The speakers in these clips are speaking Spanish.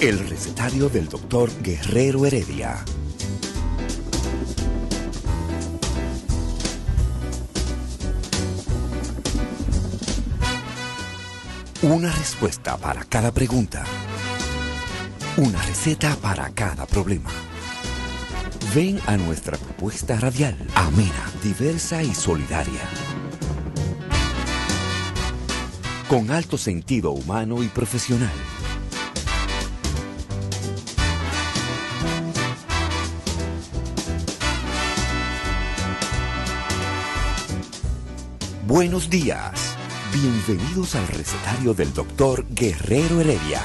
El recetario del doctor Guerrero Heredia. Una respuesta para cada pregunta. Una receta para cada problema. Ven a nuestra propuesta radial, amena, diversa y solidaria. Con alto sentido humano y profesional. Buenos días. Bienvenidos al recetario del doctor Guerrero Heredia.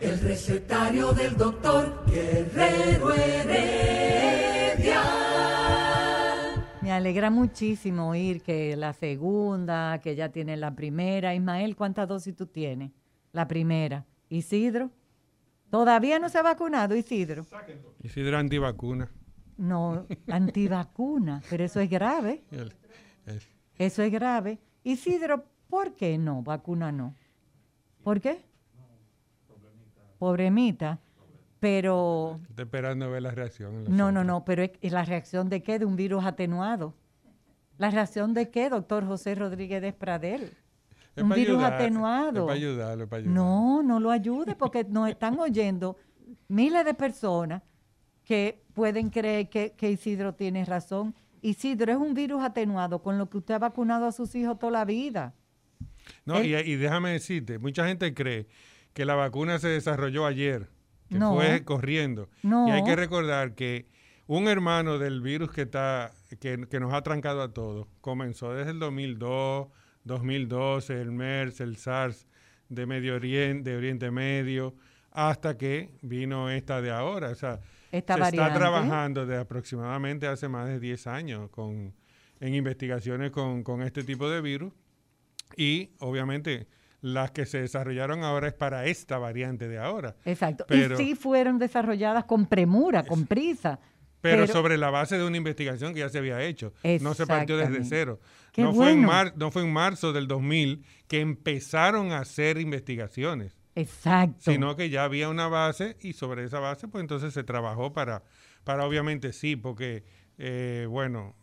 El recetario del doctor Guerrero Heredia. Me alegra muchísimo oír que la segunda, que ya tiene la primera. Ismael, ¿cuántas dosis tú tienes? La primera. Isidro, todavía no se ha vacunado, Isidro. Isidro antivacuna. No, antivacuna, pero eso es grave. El- el- Eso es grave. Isidro, ¿por qué no? Vacuna no. ¿Por qué? Pobremita. Pero, Estoy esperando ver la reacción. no, no, no, pero es, ¿es la reacción de qué? De un virus atenuado. ¿La reacción de qué, doctor José Rodríguez de Pradel? Un virus ayudar, atenuado. Es para ayudarlo, es para ayudar. No, no lo ayude porque nos están oyendo miles de personas que pueden creer que, que Isidro tiene razón. Isidro es un virus atenuado con lo que usted ha vacunado a sus hijos toda la vida. No, y, y déjame decirte, mucha gente cree que la vacuna se desarrolló ayer, que No. fue corriendo. No. Y hay que recordar que un hermano del virus que está que, que nos ha trancado a todos comenzó desde el 2002, 2012, el MERS, el SARS de Medio Oriente, de Oriente Medio, hasta que vino esta de ahora. O sea, Esta se variante. está trabajando de aproximadamente hace más de 10 años con, en investigaciones con, con este tipo de virus y obviamente las que se desarrollaron ahora es para esta variante de ahora. Exacto. Pero- y sí fueron desarrolladas con premura, con prisa. Pero, sobre la base de una investigación que ya se había hecho. No se partió desde cero. Qué no, fue en mar- no fue en marzo del 2000 que empezaron a hacer investigaciones, Exacto. sino que ya había una base y sobre esa base pues entonces se trabajó para, para obviamente sí, porque eh, bueno,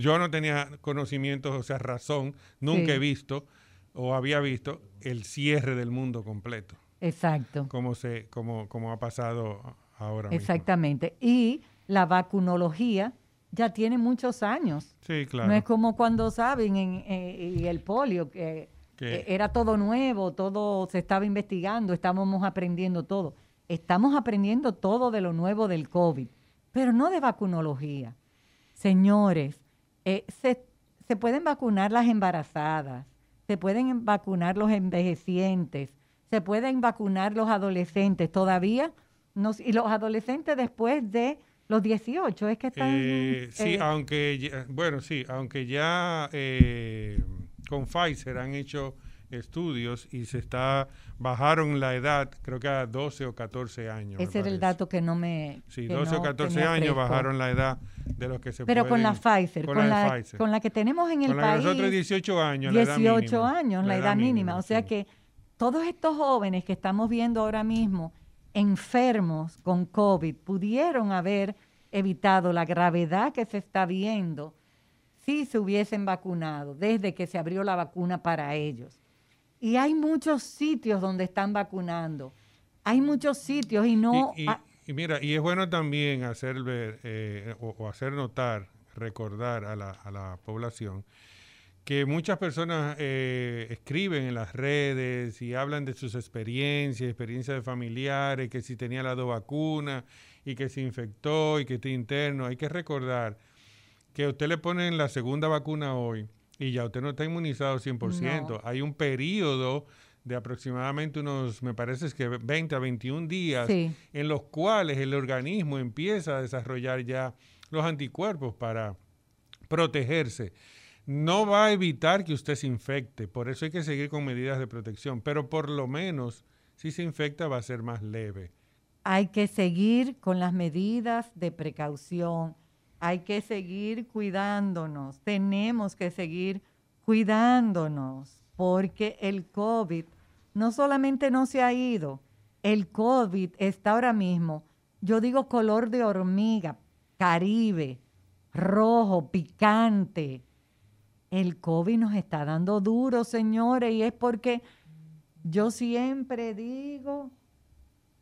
yo no tenía conocimientos, o sea, razón, nunca Sí. he visto o había visto el cierre del mundo completo, Exacto. como, se, como, como ha pasado ahora mismo. Exactamente. Y la vacunología ya tiene muchos años. Sí, claro. No es como cuando saben en, eh, y el polio, que Que- eh, era todo nuevo, todo se estaba investigando, estábamos aprendiendo todo. Estamos aprendiendo todo de lo nuevo del COVID, pero no de vacunología. Señores, eh, se, se pueden vacunar las embarazadas, se pueden vacunar los envejecientes, se pueden vacunar los adolescentes todavía, no, y los adolescentes después de los 18, es que están... Eh, sí, eh, aunque, ya- bueno, sí, aunque ya eh, con Pfizer han hecho estudios y se está, bajaron la edad, creo que a 12 o 14 años. Ese era el dato que no me. Sí, que 12 o no 14 tenía años fresco. bajaron la edad de los que se Pero con la pueden- Pfizer, con, con la la, Pfizer. con la que tenemos en el Con la país. nosotros 18 años, la edad 18 mínima. años, la, edad mínima. O sea sí. que todos estos jóvenes que estamos viendo ahora mismo enfermos con COVID pudieron haber evitado la gravedad que se está viendo si se hubiesen vacunado desde que se abrió la vacuna para ellos. Y hay muchos sitios donde están vacunando. Hay muchos sitios y no... Y, y- y mira, y es bueno también hacer ver eh, o, o hacer notar, recordar a la, a la población que muchas personas eh, escriben en las redes y hablan de sus experiencias, experiencias de familiares, que si tenía las dos vacunas y que se infectó y que está interno. Hay que recordar que a usted le ponen la segunda vacuna hoy y ya usted no está inmunizado 100%. No. Hay un periodo de aproximadamente unos, me parece es que 20 a 21 días Sí. en los cuales el organismo empieza a desarrollar ya los anticuerpos para protegerse. No va a evitar que usted se infecte, por eso hay que seguir con medidas de protección, pero por lo menos si se infecta va a ser más leve. hay que seguir con las medidas de precaución. hay que seguir cuidándonos, tenemos que seguir cuidándonos, porque el COVID no solamente no se ha ido, el COVID está ahora mismo, yo digo color de hormiga, caribe, rojo, picante. El COVID nos está dando duro, señores, y es porque yo siempre digo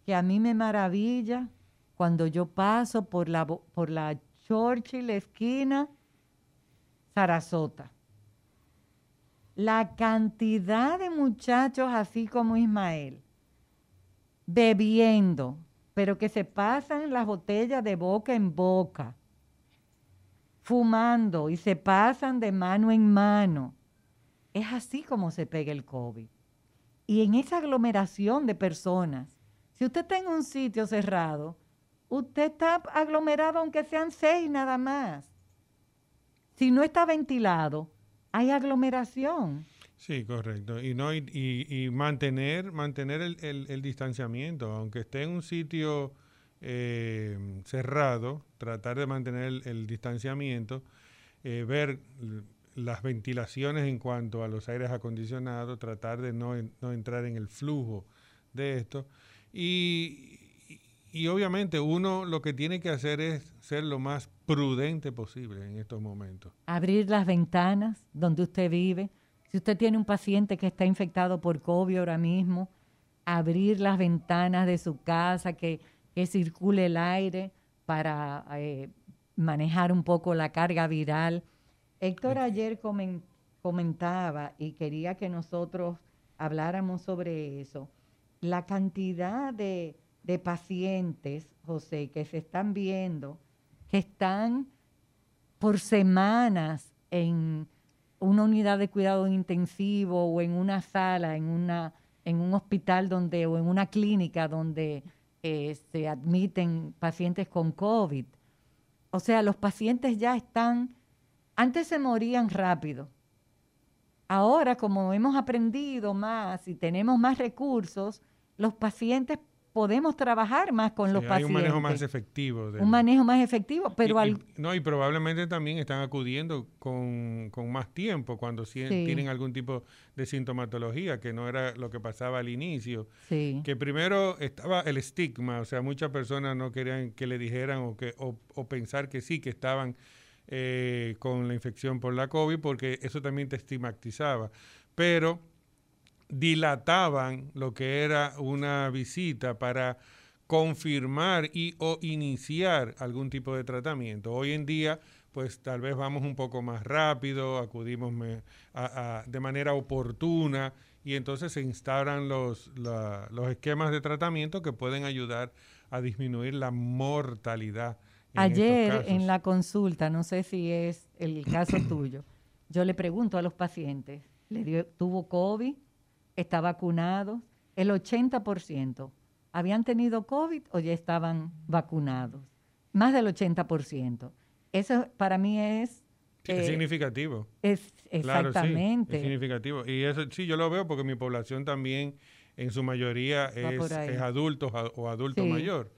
que a mí me maravilla cuando yo paso por la, por la Churchill, esquina, Sarasota. La cantidad de muchachos así como Ismael, bebiendo, pero que se pasan las botellas de boca en boca, fumando y se pasan de mano en mano. Es así como se pega el COVID. Y en esa aglomeración de personas, si usted está en un sitio cerrado, usted está aglomerado aunque sean seis nada más. Si no está ventilado, hay aglomeración. Sí, correcto. Y no y, mantener mantener el, distanciamiento, aunque esté en un sitio eh, cerrado, tratar de mantener el, distanciamiento, eh, ver las ventilaciones en cuanto a los aires acondicionados, tratar de no, no entrar en el flujo de esto. Y, y obviamente uno lo que tiene que hacer es ser lo más prudente posible en estos momentos. Abrir las ventanas donde usted vive. Si usted tiene un paciente que está infectado por COVID ahora mismo, abrir las ventanas de su casa, que, circule el aire para eh, manejar un poco la carga viral. Héctor ayer comentaba y quería que nosotros habláramos sobre eso, la cantidad de de pacientes, José, que se están viendo, que están por semanas en una unidad de cuidado intensivo o en una sala, en, una, en un hospital donde, o en una clínica donde eh, se admiten pacientes con COVID. O sea, los pacientes ya están, antes se morían rápido. Ahora, como hemos aprendido más y tenemos más recursos, los pacientes podemos trabajar más con los pacientes. Hay un manejo más efectivo. Un manejo más efectivo, pero... Y, no, y probablemente también están acudiendo con, más tiempo cuando tienen algún tipo de sintomatología, que no era lo que pasaba al inicio. Sí. Que primero estaba el estigma, o sea, muchas personas no querían que le dijeran o, que, o, pensar que sí, que estaban eh, con la infección por la COVID, porque eso también te estigmatizaba. Pero dilataban lo que era una visita para confirmar y o iniciar algún tipo de tratamiento. Hoy en día, pues tal vez vamos un poco más rápido, acudimos de manera oportuna y entonces se instauran los, los esquemas de tratamiento que pueden ayudar a disminuir la mortalidad. Ayer en la consulta, no sé si es el caso tuyo, yo le pregunto a los pacientes, ¿le dio, tuvo COVID? Está vacunado, el 80% habían tenido COVID o ya estaban vacunados. Más del 80%. Eso para mí es... eh, significativo. Es exactamente. es significativo. Y eso sí, yo lo veo porque mi población también en su mayoría es, es adultos o adulto mayor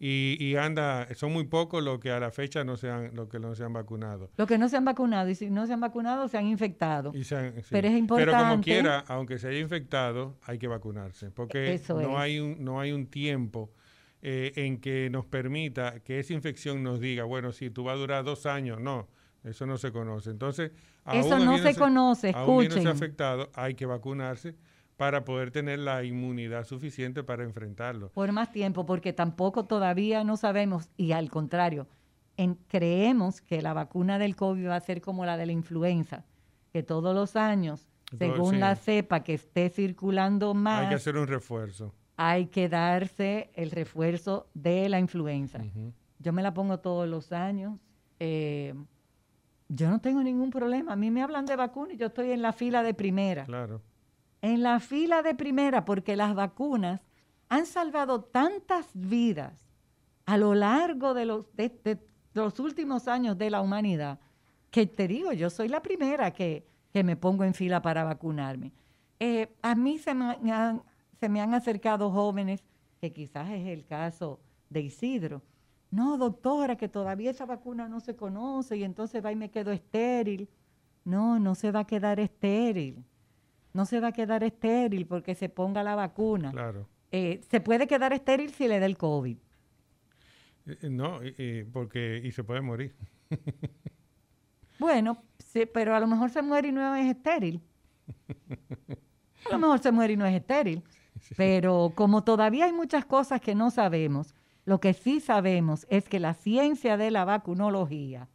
y, anda, son muy pocos los que a la fecha no se han, que no se han vacunado. Los que no se han vacunado, y si no se han vacunado, se han infectado. Pero es importante. Pero como quiera, aunque se haya infectado, hay que vacunarse, porque no, hay un, no hay un tiempo eh, en que nos permita que esa infección nos diga, bueno, si tú vas a durar dos años, no. Eso no se conoce. Entonces, eso no se conoce, escuchen. Aún afectado, hay que vacunarse para poder tener la inmunidad suficiente para enfrentarlo. Por más tiempo, porque tampoco todavía no sabemos, y al contrario, creemos que la vacuna del COVID va a ser como la de la influenza, que todos los años, según la cepa que esté circulando más... Hay que hacer un refuerzo. Hay que darse el refuerzo de la influenza. Yo me la pongo todos los años. Eh, yo no tengo ningún problema. A mí me hablan de vacuna y yo estoy en la fila de primera. Claro en la fila de primera porque las vacunas han salvado tantas vidas a lo largo de los, últimos años de la humanidad que te digo, yo soy la primera que, me pongo en fila para vacunarme. Eh, a mí se me, han, se me han acercado jóvenes, que quizás es el caso de Isidro, No, doctora, que todavía esa vacuna no se conoce y entonces va y me quedo estéril. No, no se va a quedar estéril. No se va a quedar estéril porque se ponga la vacuna. Claro. Eh, se puede quedar estéril si le da el COVID. Eh, eh, no, porque y se puede morir. bueno, sí, pero a lo mejor se muere y no es estéril. A lo mejor se muere y no es estéril. Pero como todavía hay muchas cosas que no sabemos, lo que sí sabemos es que la ciencia de la vacunología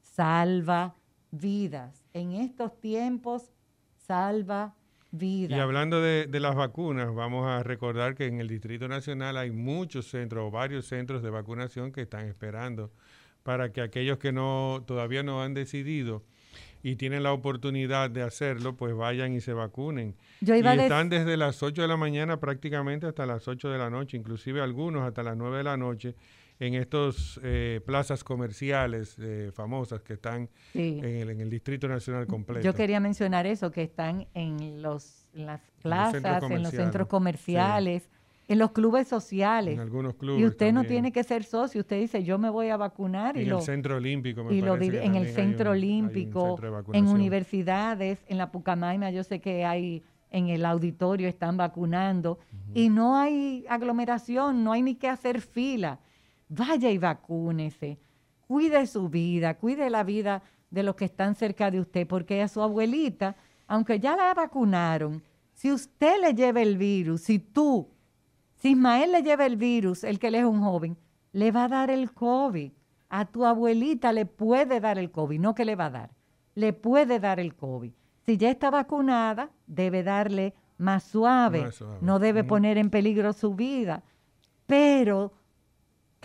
salva vidas. En estos tiempos salva vidas. Y hablando de, las vacunas, vamos a recordar que en el Distrito Nacional hay muchos centros o varios centros de vacunación que están esperando para que aquellos que no todavía no han decidido y tienen la oportunidad de hacerlo, pues vayan y se vacunen. y están desde las 8 de la mañana prácticamente hasta las 8 de la noche, inclusive algunos hasta las 9 de la noche en estos eh, plazas comerciales eh, famosas que están en, el, Distrito Nacional completo. Yo quería mencionar eso, que están en, los, las plazas, en los centros comerciales, en los clubes sociales. En algunos clubes. Y usted no tiene que ser socio, usted dice, yo me voy a vacunar. En y el Centro Olímpico, me y lo En el Centro Olímpico, en universidades, en la Pucamaima, yo sé que hay en el auditorio están vacunando y no hay aglomeración, no hay ni que hacer fila vaya y vacúnese, cuide su vida, cuide la vida de los que están cerca de usted, porque a su abuelita, aunque ya la vacunaron, si usted le lleva el virus, si tú, si Ismael le lleva el virus, el que le es un joven, le va a dar el COVID. A tu abuelita le puede dar el COVID, no que le va a dar, le puede dar el COVID. Si ya está vacunada, debe darle más suave, no debe poner en peligro su vida. Pero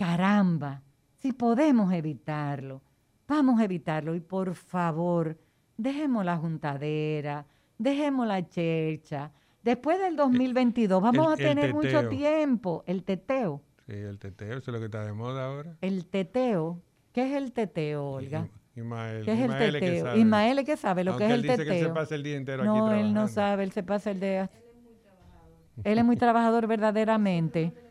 caramba, si podemos evitarlo, vamos a evitarlo y por favor, dejemos la juntadera, dejemos la checha. Después del 2022 vamos a tener mucho tiempo. El teteo. Sí, el teteo, eso es lo que está de moda ahora. El teteo. ¿Qué es el teteo, Olga? Ismael, ¿Qué es el teteo? Ismael es que sabe lo que es el teteo. Que se pasa el día entero no, él no sabe, él se pasa el día. Él es muy trabajador verdaderamente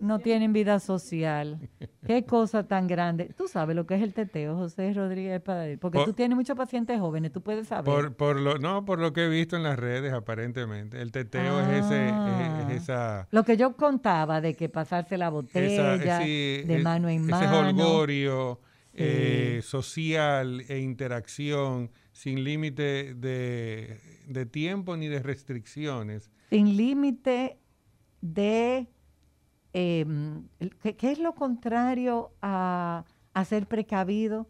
no tienen vida social. Qué cosa tan grande. Tú sabes lo que es el teteo, José Rodríguez Padre, porque tú tienes muchos pacientes jóvenes, tú puedes saber. Por, por lo, no, por lo que he visto en las redes, aparentemente. El teteo es, ese, es, ah. esa... Lo que yo contaba de que pasarse la botella de mano en mano. Ese holgorio eh, social e interacción sin límite de, de tiempo ni de restricciones. Sin límite de Em, ¿qué, es lo contrario a, ser precavido,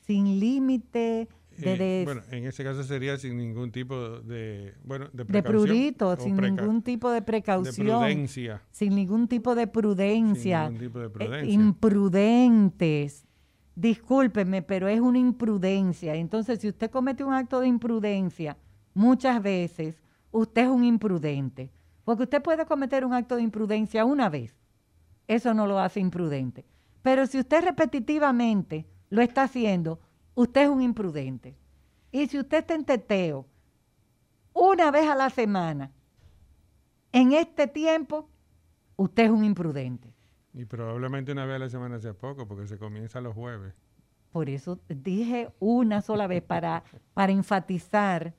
sin límite? De, bueno, en ese caso sería sin ningún tipo de, bueno, de prurito, sin ningún tipo de precaución. De prudencia. Sin ningún tipo de prudencia. Sin ningún tipo de eh, prudencia. imprudentes. Discúlpeme, pero es una imprudencia. Entonces, si usted comete un acto de imprudencia, muchas veces usted es un imprudente. Porque usted puede cometer un acto de imprudencia una vez, eso no lo hace imprudente. Pero si usted repetitivamente lo está haciendo, usted es un imprudente. Y si usted está en teteo una vez a la semana, en este tiempo, usted es un imprudente. Y probablemente una vez a la semana sea poco, porque se comienza los jueves. Por eso dije una sola vez para, para enfatizar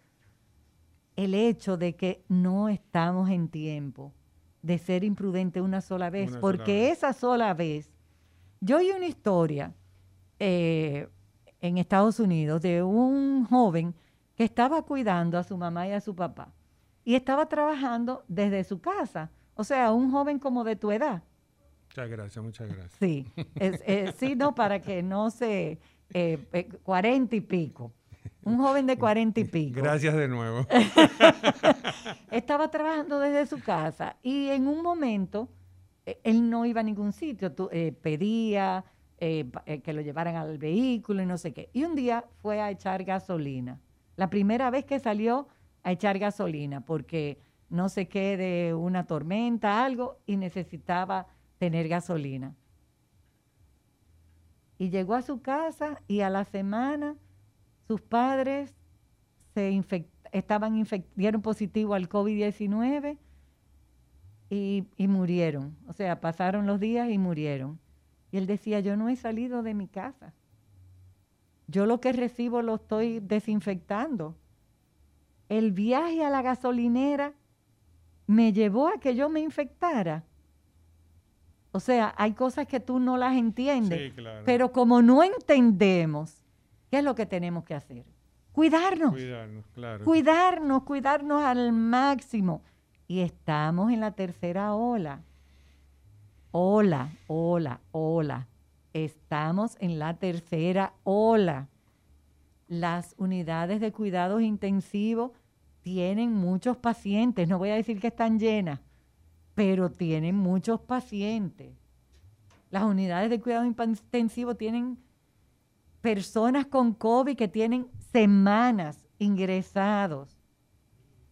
el hecho de que no estamos en tiempo de ser imprudente una sola vez, porque esa sola vez, yo oí una historia eh, en Estados Unidos de un joven que estaba cuidando a su mamá y a su papá y estaba trabajando desde su casa, o sea, un joven como de tu edad. Muchas gracias, muchas gracias. Sí, es, sí, no, para que no se, eh, eh, cuarenta y pico. Un joven de cuarenta y pico. Gracias de nuevo. Estaba trabajando desde su casa y en un momento eh, él no iba a ningún sitio, eh, pedía eh, que lo llevaran al vehículo y no sé qué. Y un día fue a echar gasolina. La primera vez que salió a echar gasolina porque no sé qué de una tormenta, algo, y necesitaba tener gasolina. Y llegó a su casa y a la semana sus padres se estaban dieron positivo al COVID-19 y, murieron. O sea, pasaron los días y murieron. Y él decía, yo no he salido de mi casa. Yo lo que recibo lo estoy desinfectando. El viaje a la gasolinera me llevó a que yo me infectara. O sea, hay cosas que tú no las entiendes. Sí, claro. Pero como no entendemos, ¿qué es lo que tenemos que hacer? Cuidarnos. Cuidarnos, claro. Cuidarnos, cuidarnos al máximo. Y estamos en la tercera ola. Ola, ola, ola. Estamos en la tercera ola. Las unidades de cuidados intensivos tienen muchos pacientes. No voy a decir que están llenas, pero tienen muchos pacientes. Las unidades de cuidados intensivos tienen personas con COVID que tienen semanas ingresados.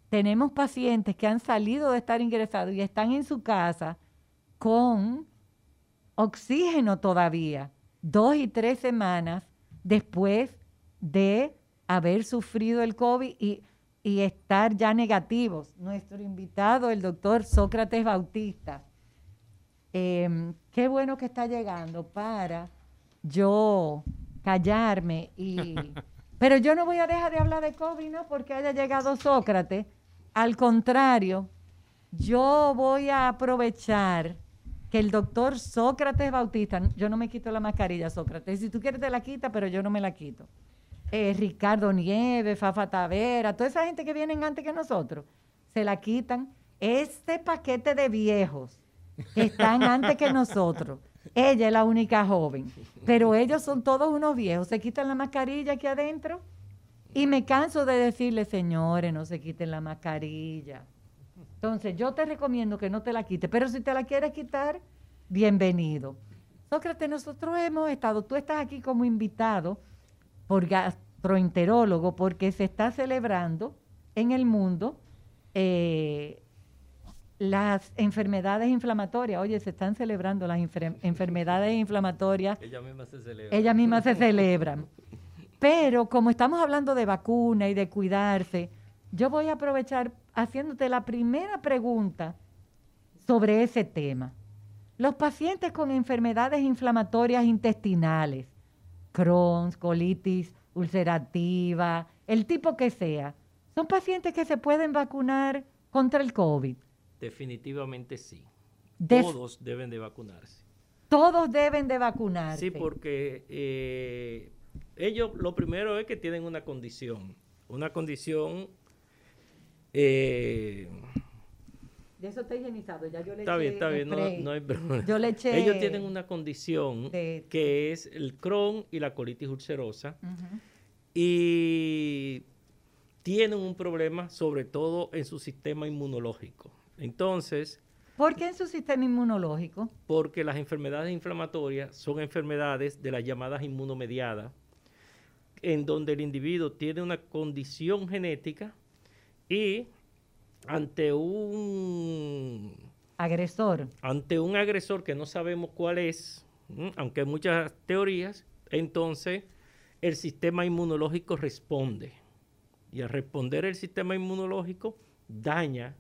Tenemos pacientes que han salido de estar ingresados y están en su casa con oxígeno todavía, dos y tres semanas después de haber sufrido el COVID y, y estar ya negativos. Nuestro invitado, el doctor Sócrates Bautista, em, qué bueno que está llegando para yo callarme y... Pero yo no voy a dejar de hablar de COVID, ¿no? Porque haya llegado Sócrates. Al contrario, yo voy a aprovechar que el doctor Sócrates Bautista, yo no me quito la mascarilla, Sócrates, si tú quieres te la quita, pero yo no me la quito. Eh, Ricardo Nieves, Fafa Tavera, toda esa gente que vienen antes que nosotros, se la quitan. Este paquete de viejos que están antes que nosotros, ella es la única joven, pero ellos son todos unos viejos, se quitan la mascarilla aquí adentro y me canso de decirle, señores, no se quiten la mascarilla. Entonces, yo te recomiendo que no te la quites, pero si te la quieres quitar, bienvenido. Sócrates, nosotros hemos estado, tú estás aquí como invitado por gastroenterólogo porque se está celebrando en el mundo eh, las enfermedades inflamatorias. Oye, se están celebrando las enfermedades inflamatorias. Ella misma se celebra. Ellas mismas se celebran. Pero como estamos hablando de vacuna y de cuidarse, yo voy a aprovechar haciéndote la primera pregunta sobre ese tema. Los pacientes con enfermedades inflamatorias intestinales, Crohn's, colitis ulcerativa, el tipo que sea, ¿son pacientes que se pueden vacunar contra el COVID? Definitivamente sí. Def- Todos deben de vacunarse. Todos deben de vacunarse. Sí, porque eh, ellos lo primero es que tienen una condición. Una condición... eh, De eso está higienizado, ya yo le está bien, está bien, no, no hay problema. Yo le eché... Ellos tienen una condición de- que es el Crohn y la colitis ulcerosa y tienen un problema sobre todo en su sistema inmunológico. Entonces, ¿Por qué en su sistema inmunológico? porque las enfermedades inflamatorias son enfermedades de las llamadas inmunomediadas, en donde el individuo tiene una condición genética y ante un Agresor. ante un agresor que no sabemos cuál es, aunque hay muchas teorías, entonces el sistema inmunológico responde. Y al responder el sistema inmunológico daña.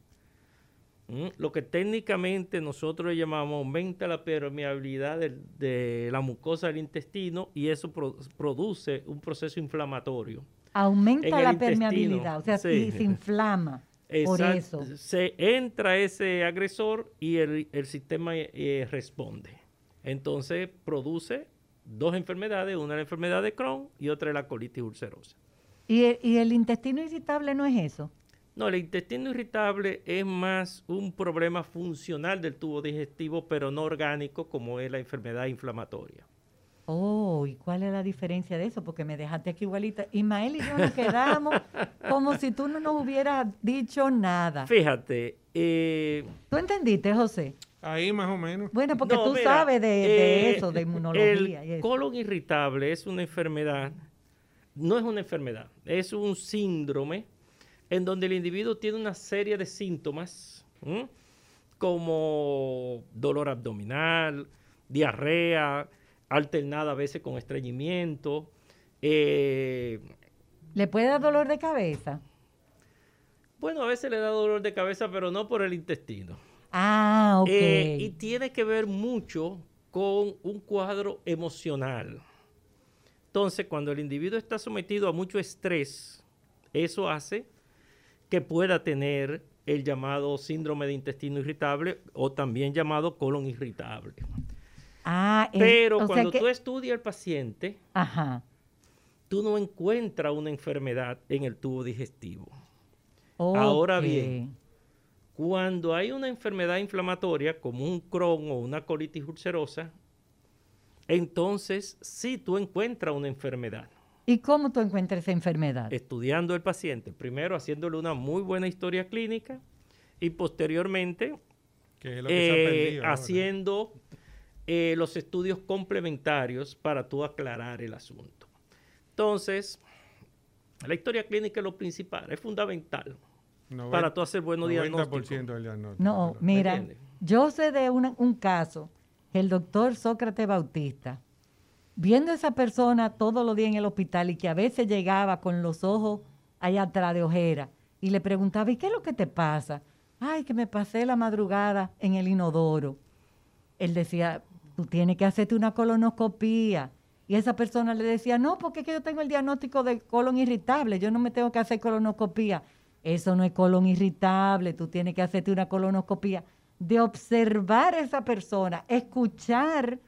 Lo que técnicamente nosotros llamamos aumenta la permeabilidad de, la mucosa del intestino y eso pro- produce un proceso inflamatorio. Aumenta la permeabilidad, o sea, sí. y se inflama. Por eso. Se entra ese agresor y el, el sistema eh, responde. Entonces produce dos enfermedades, una es la enfermedad de Crohn y otra es la colitis ulcerosa. ¿Y el, y el intestino irritable no es eso? No, el intestino irritable es más un problema funcional del tubo digestivo, pero no orgánico como es la enfermedad inflamatoria. Oh, ¿y cuál es la diferencia de eso? Porque me dejaste aquí igualita. Ismael y yo nos quedamos como si tú no nos hubieras dicho nada. Fíjate, eh, ¿Tú entendiste, José? Ahí más o menos. Bueno, porque No, tú mira, sabes de, de eh, eso, de inmunología. y El eso. colon irritable es una enfermedad, no es una enfermedad, es un síndrome en donde el individuo tiene una serie de síntomas, ¿m? como dolor abdominal, diarrea, alternada a veces con estreñimiento. eh, ¿Le puede dar dolor de cabeza? bueno, a veces le da dolor de cabeza, pero no por el intestino. Ah, ok. Eh, y tiene que ver mucho con un cuadro emocional. Entonces, cuando el individuo está sometido a mucho estrés, eso hace que pueda tener el llamado síndrome de intestino irritable o también llamado colon irritable. Ah, eh, Pero o sea cuando que- tú estudias al paciente, Ajá. tú no encuentras una enfermedad en el tubo digestivo. Ahora bien, Cuando hay una enfermedad inflamatoria como un Crohn o una colitis ulcerosa, entonces sí tú encuentras una enfermedad. ¿Y cómo tú encuentras esa enfermedad? Estudiando el paciente, primero haciéndole una muy buena historia clínica y posteriormente Que es lo que se ha eh, perdido haciendo eh, los estudios complementarios para tú aclarar el asunto. Entonces, la historia clínica es lo principal, es fundamental para tú hacer buenos 90% diagnósticos. del diagnóstico. No, mira, yo sé de una- un caso el doctor Sócrates Bautista, viendo a esa persona todos los días en el hospital y que a veces llegaba con los ojos allá atrás de ojera y le preguntaba, ¿y qué es lo que te pasa? Ay, que me pasé la madrugada en el inodoro. Él decía, tú tienes que hacerte una colonoscopía. Y esa persona le decía, no, porque es que yo tengo el diagnóstico de colon irritable, yo no me tengo que hacer colonoscopía. Eso no es colon irritable, tú tienes que hacerte una colonoscopía. De observar a esa persona, escuchar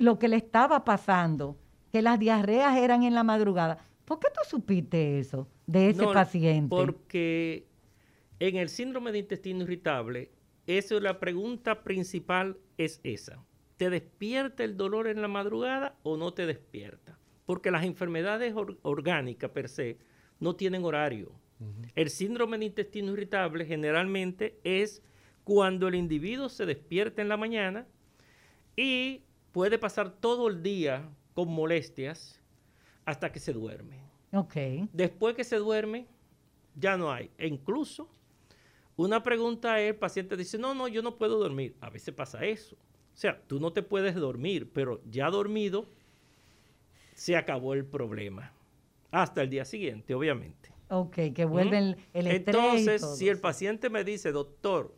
lo que le estaba pasando, que las diarreas eran en la madrugada. ¿Por qué tú supiste eso de ese No, paciente? Porque en el síndrome de intestino irritable, eso la pregunta principal es esa. ¿Te despierta el dolor en la madrugada o no te despierta? Porque las enfermedades or- orgánicas per se no tienen horario. El síndrome de intestino irritable generalmente es cuando el individuo se despierta en la mañana y puede pasar todo el día con molestias hasta que se duerme. Ok. Después que se duerme, ya no hay. E incluso, una pregunta es, el paciente dice, no, no, yo no puedo dormir. A veces pasa eso. O sea, tú no te puedes dormir, pero ya dormido, se acabó el problema. Hasta el día siguiente, obviamente. Ok, que vuelve el, el estrés. y Entonces, si el paciente me dice, doctor,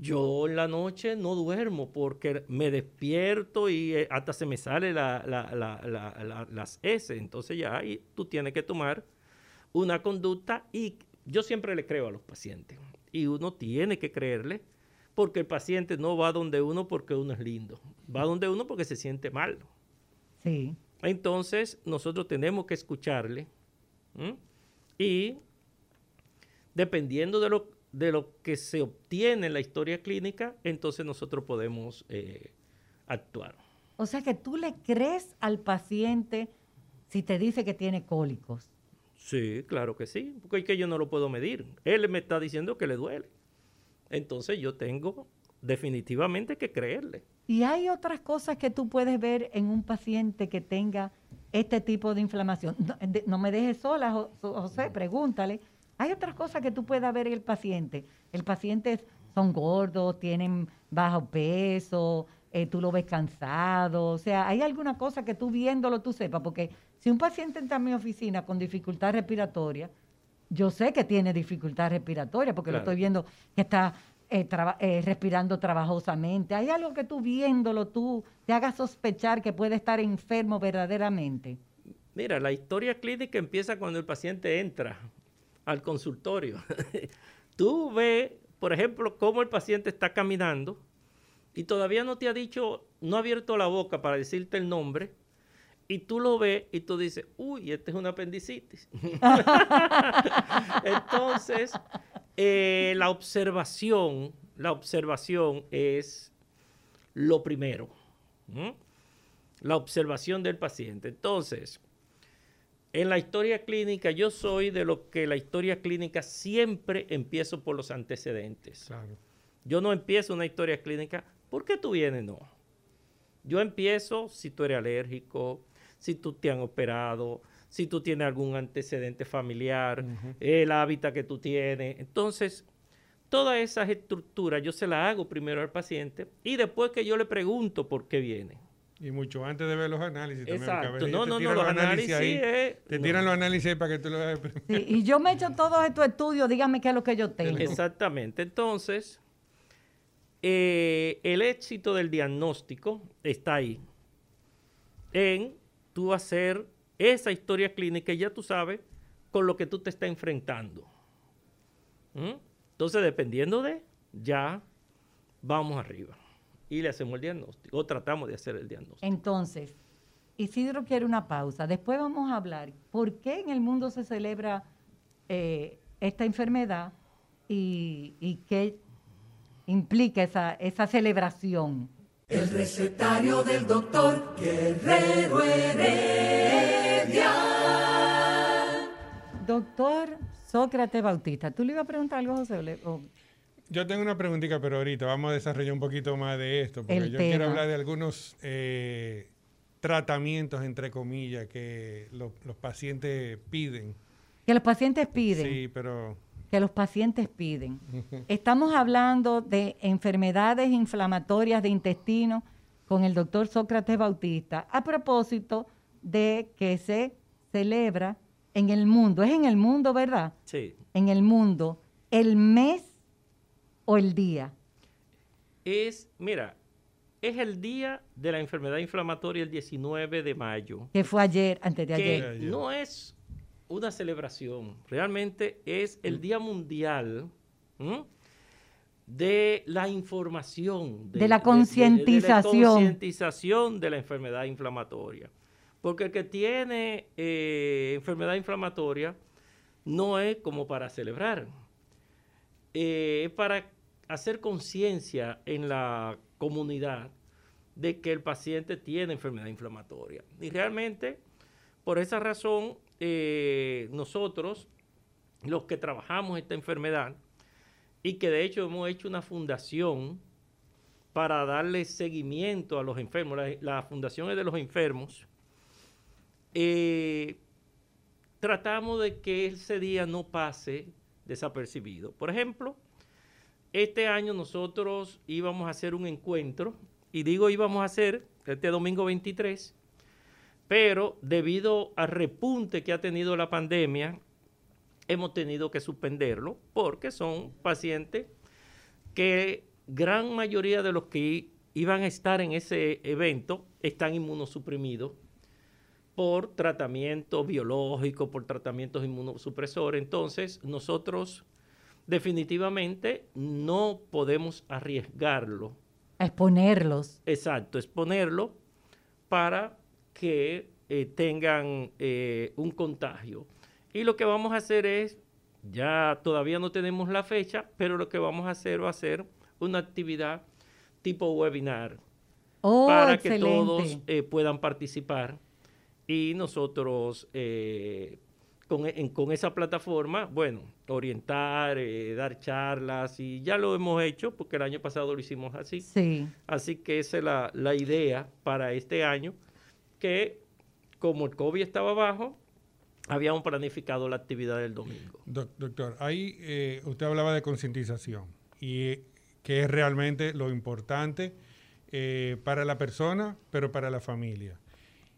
yo en la noche no duermo porque me despierto y eh, hasta se me sale la- la- la- la- la- las S, entonces ya ahí tú tienes que tomar una conducta y yo siempre le creo a los pacientes y uno tiene que creerle porque el paciente no va donde uno porque uno es lindo, va donde uno porque se siente mal. Sí. Entonces, nosotros tenemos que escucharle ¿m? y dependiendo de lo, de lo que se obtiene en la historia clínica, entonces nosotros podemos eh, actuar. O sea que tú le crees al paciente si te dice que tiene cólicos. Sí, claro que sí, porque es que yo no lo puedo medir. Él me está diciendo que le duele. Entonces yo tengo definitivamente que creerle. Y hay otras cosas que tú puedes ver en un paciente que tenga este tipo de inflamación. No, de- no me dejes sola, Jo- José, pregúntale. Hay otras cosas que tú puedas ver en el paciente. El paciente es- son gordos, tienen bajo peso, eh, tú lo ves cansado. O sea, hay alguna cosa que tú viéndolo tú sepas, porque si un paciente entra a mi oficina con dificultad respiratoria, yo sé que tiene dificultad respiratoria porque lo estoy viendo que está eh, traba- eh, respirando trabajosamente. ¿Hay algo que tú viéndolo, tú te hagas sospechar que puede estar enfermo verdaderamente? Mira, la historia clínica empieza cuando el paciente entra al consultorio. Tú ves, por ejemplo, cómo el paciente está caminando y todavía no te ha dicho, no ha abierto la boca para decirte el nombre. Y tú lo ves y tú dices, uy, este es una apendicitis. Entonces, eh, la observación, la observación es lo primero. La observación del paciente. Entonces, en la historia clínica, yo soy de lo que la historia clínica siempre empiezo por los antecedentes. Claro. Yo no empiezo una historia clínica, ¿por qué tú vienes? No. Yo empiezo si tú eres alérgico, si tú te han operado, si tú tienes algún antecedente familiar, el hábitat que tú tienes. Entonces, todas esas estructuras yo se las hago primero al paciente y después que yo le pregunto por qué viene. Y mucho antes de ver los análisis también. Exacto. No, te no, no, tiran los análisis ahí, Te no. tiran los análisis ahí para que tú lo veas. Sí, y yo me he hecho todos estos estudios, dígame qué es lo que yo tengo. Exactamente. Entonces, eh, el éxito del diagnóstico está ahí. En tú hacer esa historia clínica y ya tú sabes con lo que tú te estás enfrentando. ¿Mm? Entonces, dependiendo de, ya vamos arriba y le hacemos el diagnóstico o tratamos de hacer el diagnóstico. Entonces, Isidro quiere una pausa. Después vamos a hablar por qué en el mundo se celebra eh, esta enfermedad y, qué implica esa, esa celebración. El recetario del doctor Guerrero Heredia. Doctor Sócrates Bautista, ¿tú le ibas a preguntar algo, José? Yo tengo una preguntita, pero ahorita vamos a desarrollar un poquito más de esto, porque yo quiero hablar de algunos eh, tratamientos, entre comillas, que los pacientes piden. Que los pacientes piden. Sí, pero que los pacientes piden. Estamos hablando de enfermedades inflamatorias de intestino con el doctor Sócrates Bautista a propósito de que se celebra en el mundo, es en el mundo, ¿verdad? Sí. En el mundo, el mes o el día. Es, mira, es el día de la enfermedad inflamatoria el 19 de mayo. Que fue ayer, antes de ayer. No es una celebración, realmente es el Día Mundial de la información. De, la concientización. De, la concientización de la enfermedad inflamatoria. Porque el que tiene eh, enfermedad inflamatoria no es como para celebrar, eh, es para hacer conciencia en la comunidad de que el paciente tiene enfermedad inflamatoria. Y realmente, por esa razón, eh, nosotros, los que trabajamos esta enfermedad, y que de hecho hemos hecho una fundación para darle seguimiento a los enfermos, la, fundación es de los enfermos, eh, tratamos de que ese día no pase desapercibido. Por ejemplo, este año nosotros íbamos a hacer un encuentro, y digo íbamos a hacer este domingo 23, pero debido al repunte que ha tenido la pandemia, hemos tenido que suspenderlo porque son pacientes que gran mayoría de los que iban a estar en ese evento están inmunosuprimidos por tratamiento biológico, por tratamientos inmunosupresores. Entonces, nosotros definitivamente no podemos arriesgarlo. exponerlos. Exacto, exponerlo para que eh, tengan eh, un contagio. Y lo que vamos a hacer es, ya todavía no tenemos la fecha, pero lo que vamos a hacer va a ser una actividad tipo webinar oh, para que todos eh, puedan participar y nosotros con, con, esa plataforma, bueno, orientar, dar charlas y ya lo hemos hecho porque el año pasado lo hicimos así. Sí. Así que esa es la, la idea para este año que como el COVID estaba bajo, habíamos planificado la actividad del domingo. doctor, ahí eh, usted hablaba de concientización y que es realmente lo importante eh, para la persona, pero para la familia.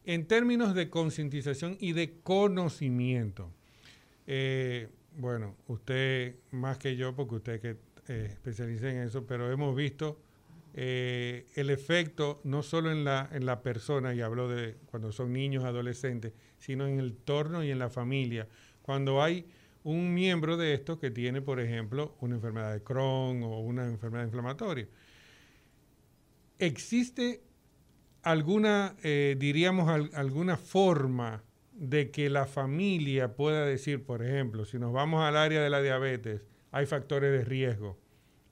En términos de concientización y de conocimiento, eh, bueno, usted más que yo, porque usted que especializa en eso, pero hemos visto eh, el efecto no solo en la, en la persona, y hablo de cuando son niños, adolescentes, sino en el entorno y en la familia. Cuando hay un miembro de esto que tiene, por ejemplo, una enfermedad de Crohn o una enfermedad inflamatoria. ¿Existe alguna, eh, diríamos, alguna forma de que la familia pueda decir, por ejemplo, si nos vamos al área de la diabetes, hay factores de riesgo?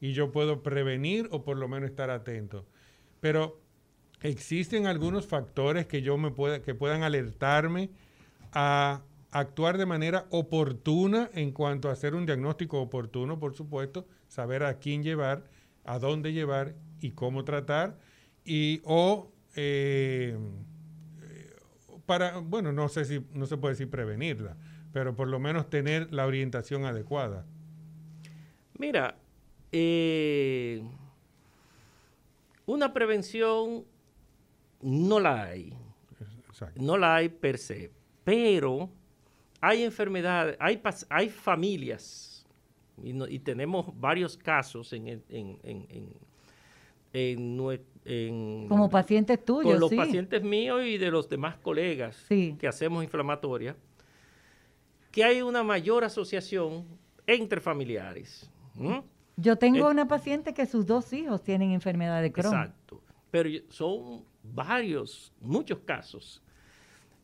y yo puedo prevenir o por lo menos estar atento. Pero existen algunos factores que yo me pueda, que puedan alertarme a actuar de manera oportuna en cuanto a hacer un diagnóstico oportuno, por supuesto, saber a quién llevar, a dónde llevar y cómo tratar, y o eh, para, bueno, no sé si no se puede decir prevenirla, pero por lo menos tener la orientación adecuada. Mira, eh, una prevención no la hay. No la hay per se. Pero hay enfermedades, hay, hay familias, y, tenemos varios casos en, en, nue- en- Como pacientes tuyos, con los sí. pacientes míos y de los demás colegas Sí. que hacemos inflamatoria, que hay una mayor asociación entre familiares. Yo tengo Eh, una paciente que sus dos hijos tienen enfermedad de Crohn. Exacto. Pero son varios, muchos casos.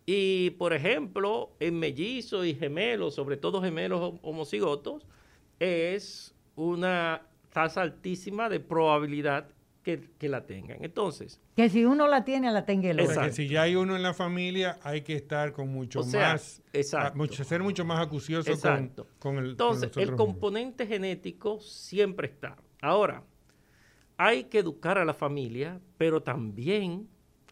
Y, por ejemplo, en mellizos y gemelos, sobre todo gemelos hom- homocigotos, es una tasa altísima de probabilidad que, que la tengan. Entonces, Que si uno la tiene, la tenga el O otro. sea, que Exacto. si ya hay uno en la familia, hay que estar con mucho O sea, más, exacto. a- mucho- ser mucho más acucioso con, Exacto. con el Entonces, el componente genético siempre está. Ahora, hay que educar a la familia, pero también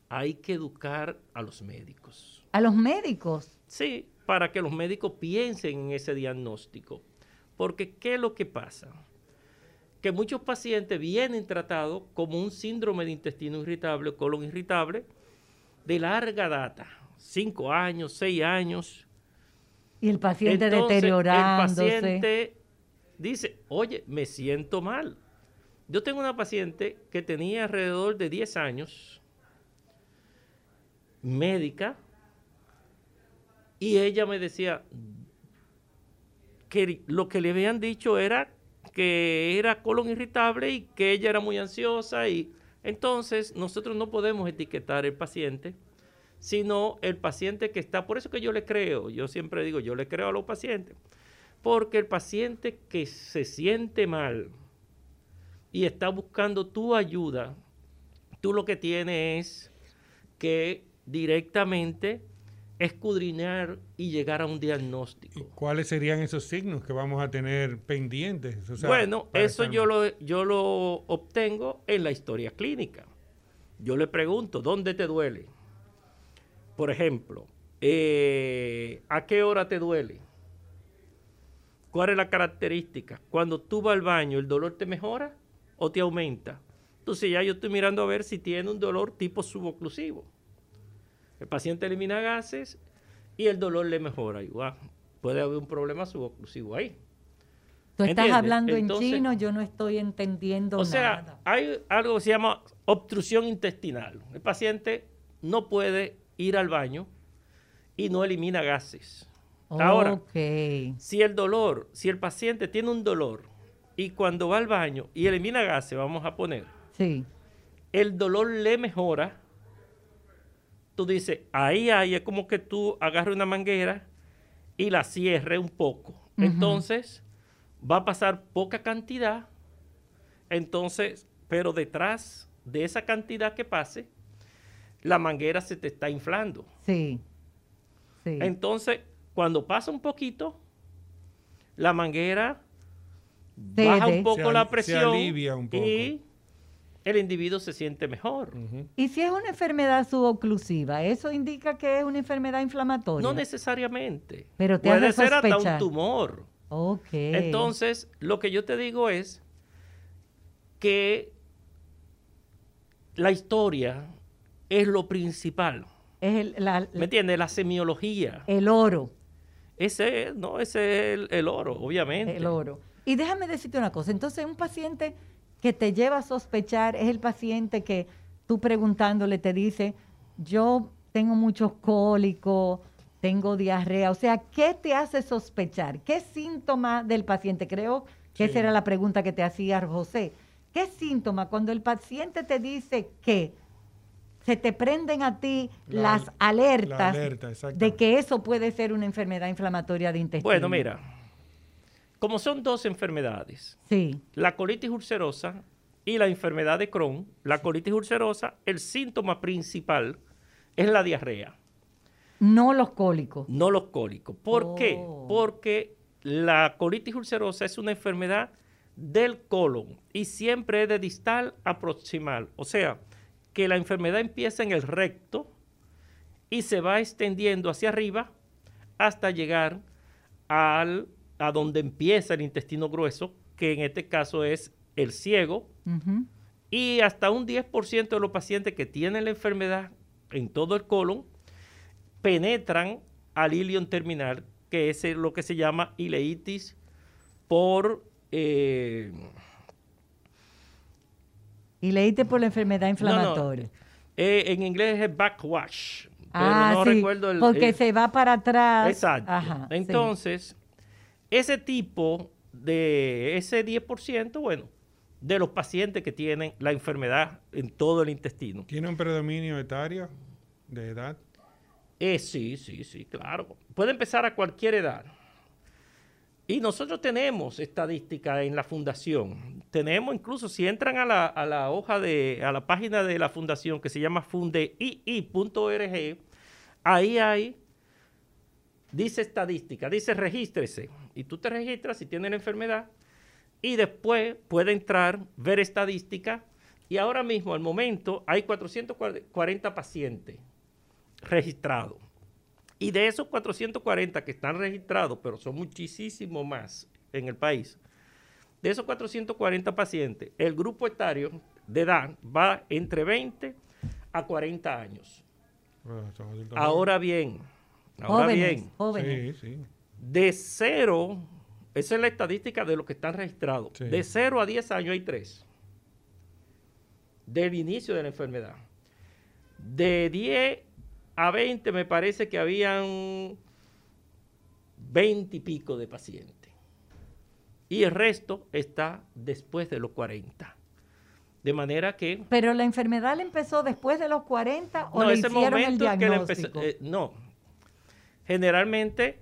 hay que educar a los médicos. A los médicos. Sí, para que los médicos piensen en ese diagnóstico. Porque, ¿qué es lo que pasa? Que muchos pacientes vienen tratados como un síndrome de intestino irritable o colon irritable de larga data, cinco años, seis años. Y el paciente Entonces, deteriorándose. El paciente dice, oye, me siento mal. Yo tengo una paciente que tenía alrededor de 10 años, médica, y ella me decía que lo que le habían dicho era que era colon irritable y que ella era muy ansiosa y entonces nosotros no podemos etiquetar el paciente sino el paciente que está, por eso que yo le creo, yo siempre digo, yo le creo a los pacientes, porque el paciente que se siente mal y está buscando tu ayuda, tú lo que tienes es que directamente escudriñar y llegar a un ¿Y diagnóstico. cuáles serían esos signos que vamos a tener pendientes? O sea, bueno, eso yo lo, yo lo obtengo en la historia clínica. Yo le pregunto, ¿dónde te duele? Por ejemplo, eh, ¿a qué hora te duele? ¿Cuál es la característica? Cuando tú vas al baño, ¿el dolor te mejora o te aumenta? Entonces ya yo estoy mirando a ver si tiene un dolor tipo suboclusivo. El paciente elimina gases y el dolor le mejora. Igual, puede haber un problema suboclusivo ahí. Tú estás ¿Entiendes? hablando Entonces- en chino, yo no estoy entendiendo O sea, nada. hay algo que se llama obstrucción intestinal. El paciente no puede ir al baño y no elimina gases. Ahora, si el dolor, si el paciente tiene un dolor y cuando va al baño y elimina gases, vamos a poner, Sí. el dolor le mejora, tú dices, ahí, ahí es como que tú agarres una manguera y la cierres un poco. Entonces, va a pasar poca cantidad, entonces, pero detrás de esa cantidad que pase, la manguera se te está inflando. Sí. Sí. Entonces, cuando pasa un poquito, la manguera baja un poco Se la se presión alivia un poco. y el individuo se siente mejor. ¿Y si es una enfermedad suboclusiva? ¿Eso indica que es una enfermedad inflamatoria? No necesariamente. Pero te Puede ser hasta un tumor. Ok. Entonces, lo que yo te digo es que la historia es lo principal. Es el, la- ¿Me entiendes? La semiología. el oro. Ese es, no, ese es el, el oro, obviamente. El oro. Y déjame decirte una cosa. Entonces, un paciente que te lleva a sospechar es el paciente que tú preguntándole te dice, yo tengo muchos cólicos, tengo diarrea. O sea, ¿qué te hace sospechar? ¿Qué síntoma del paciente? Creo que Sí. esa era la pregunta que te hacía José. ¿Qué síntoma cuando el paciente te dice que se te prenden a ti La- las la alertas alerta, de que eso puede ser una enfermedad inflamatoria de intestino? Bueno, mira, como son dos enfermedades, Sí. la colitis ulcerosa y la enfermedad de Crohn, la colitis ulcerosa, el síntoma principal es la diarrea, No los cólicos. no los cólicos. ¿Por qué? Oh. Porque la colitis ulcerosa es una enfermedad del colon y siempre es de distal a proximal. O sea, que la enfermedad empieza en el recto y se va extendiendo hacia arriba hasta llegar al, a donde empieza el intestino grueso, que en este caso es el ciego, y hasta un 10% de los pacientes que tienen la enfermedad en todo el colon penetran al ilion terminal, que es lo que se llama ileitis por, eh, leíste por la enfermedad inflamatoria. Eh, en inglés es backwash. ah, no sí, recuerdo el. porque el- se va para atrás. Exacto. Ajá, sí. Ese tipo de ese 10%, bueno, de los pacientes que tienen la enfermedad en todo el intestino. ¿Tiene un predominio etario de edad? Eh, sí, sí, sí, claro. Puede empezar a cualquier edad. Y nosotros tenemos estadística en la fundación. Tenemos incluso, si entran a la, a la hoja de, a la página de la fundación que se llama fundeii.org, ahí hay, dice estadística, dice regístrese. Y tú te registras si tienes la enfermedad y después puede entrar, ver estadística. Y ahora mismo, al momento, hay 440 pacientes registrados. Y de esos 440 que están registrados, pero son muchísimo más en el país, de esos 440 pacientes, el grupo etario de edad va entre 20 a 40 años. Adultos Ahora bien, ahora Jóvenes, bien, jóvenes. Sí, sí. de cero, esa es la estadística de los que están registrados, Sí. de 0 a 10 años hay tres, del inicio de la enfermedad. De 10 a 20 me parece que habían 20 y pico de pacientes. Y el resto está después de los 40. De manera que Pero la enfermedad le empezó después de los 40 o no, le ese hicieron el momento que le empezó- diagnóstico. eh, no. Generalmente,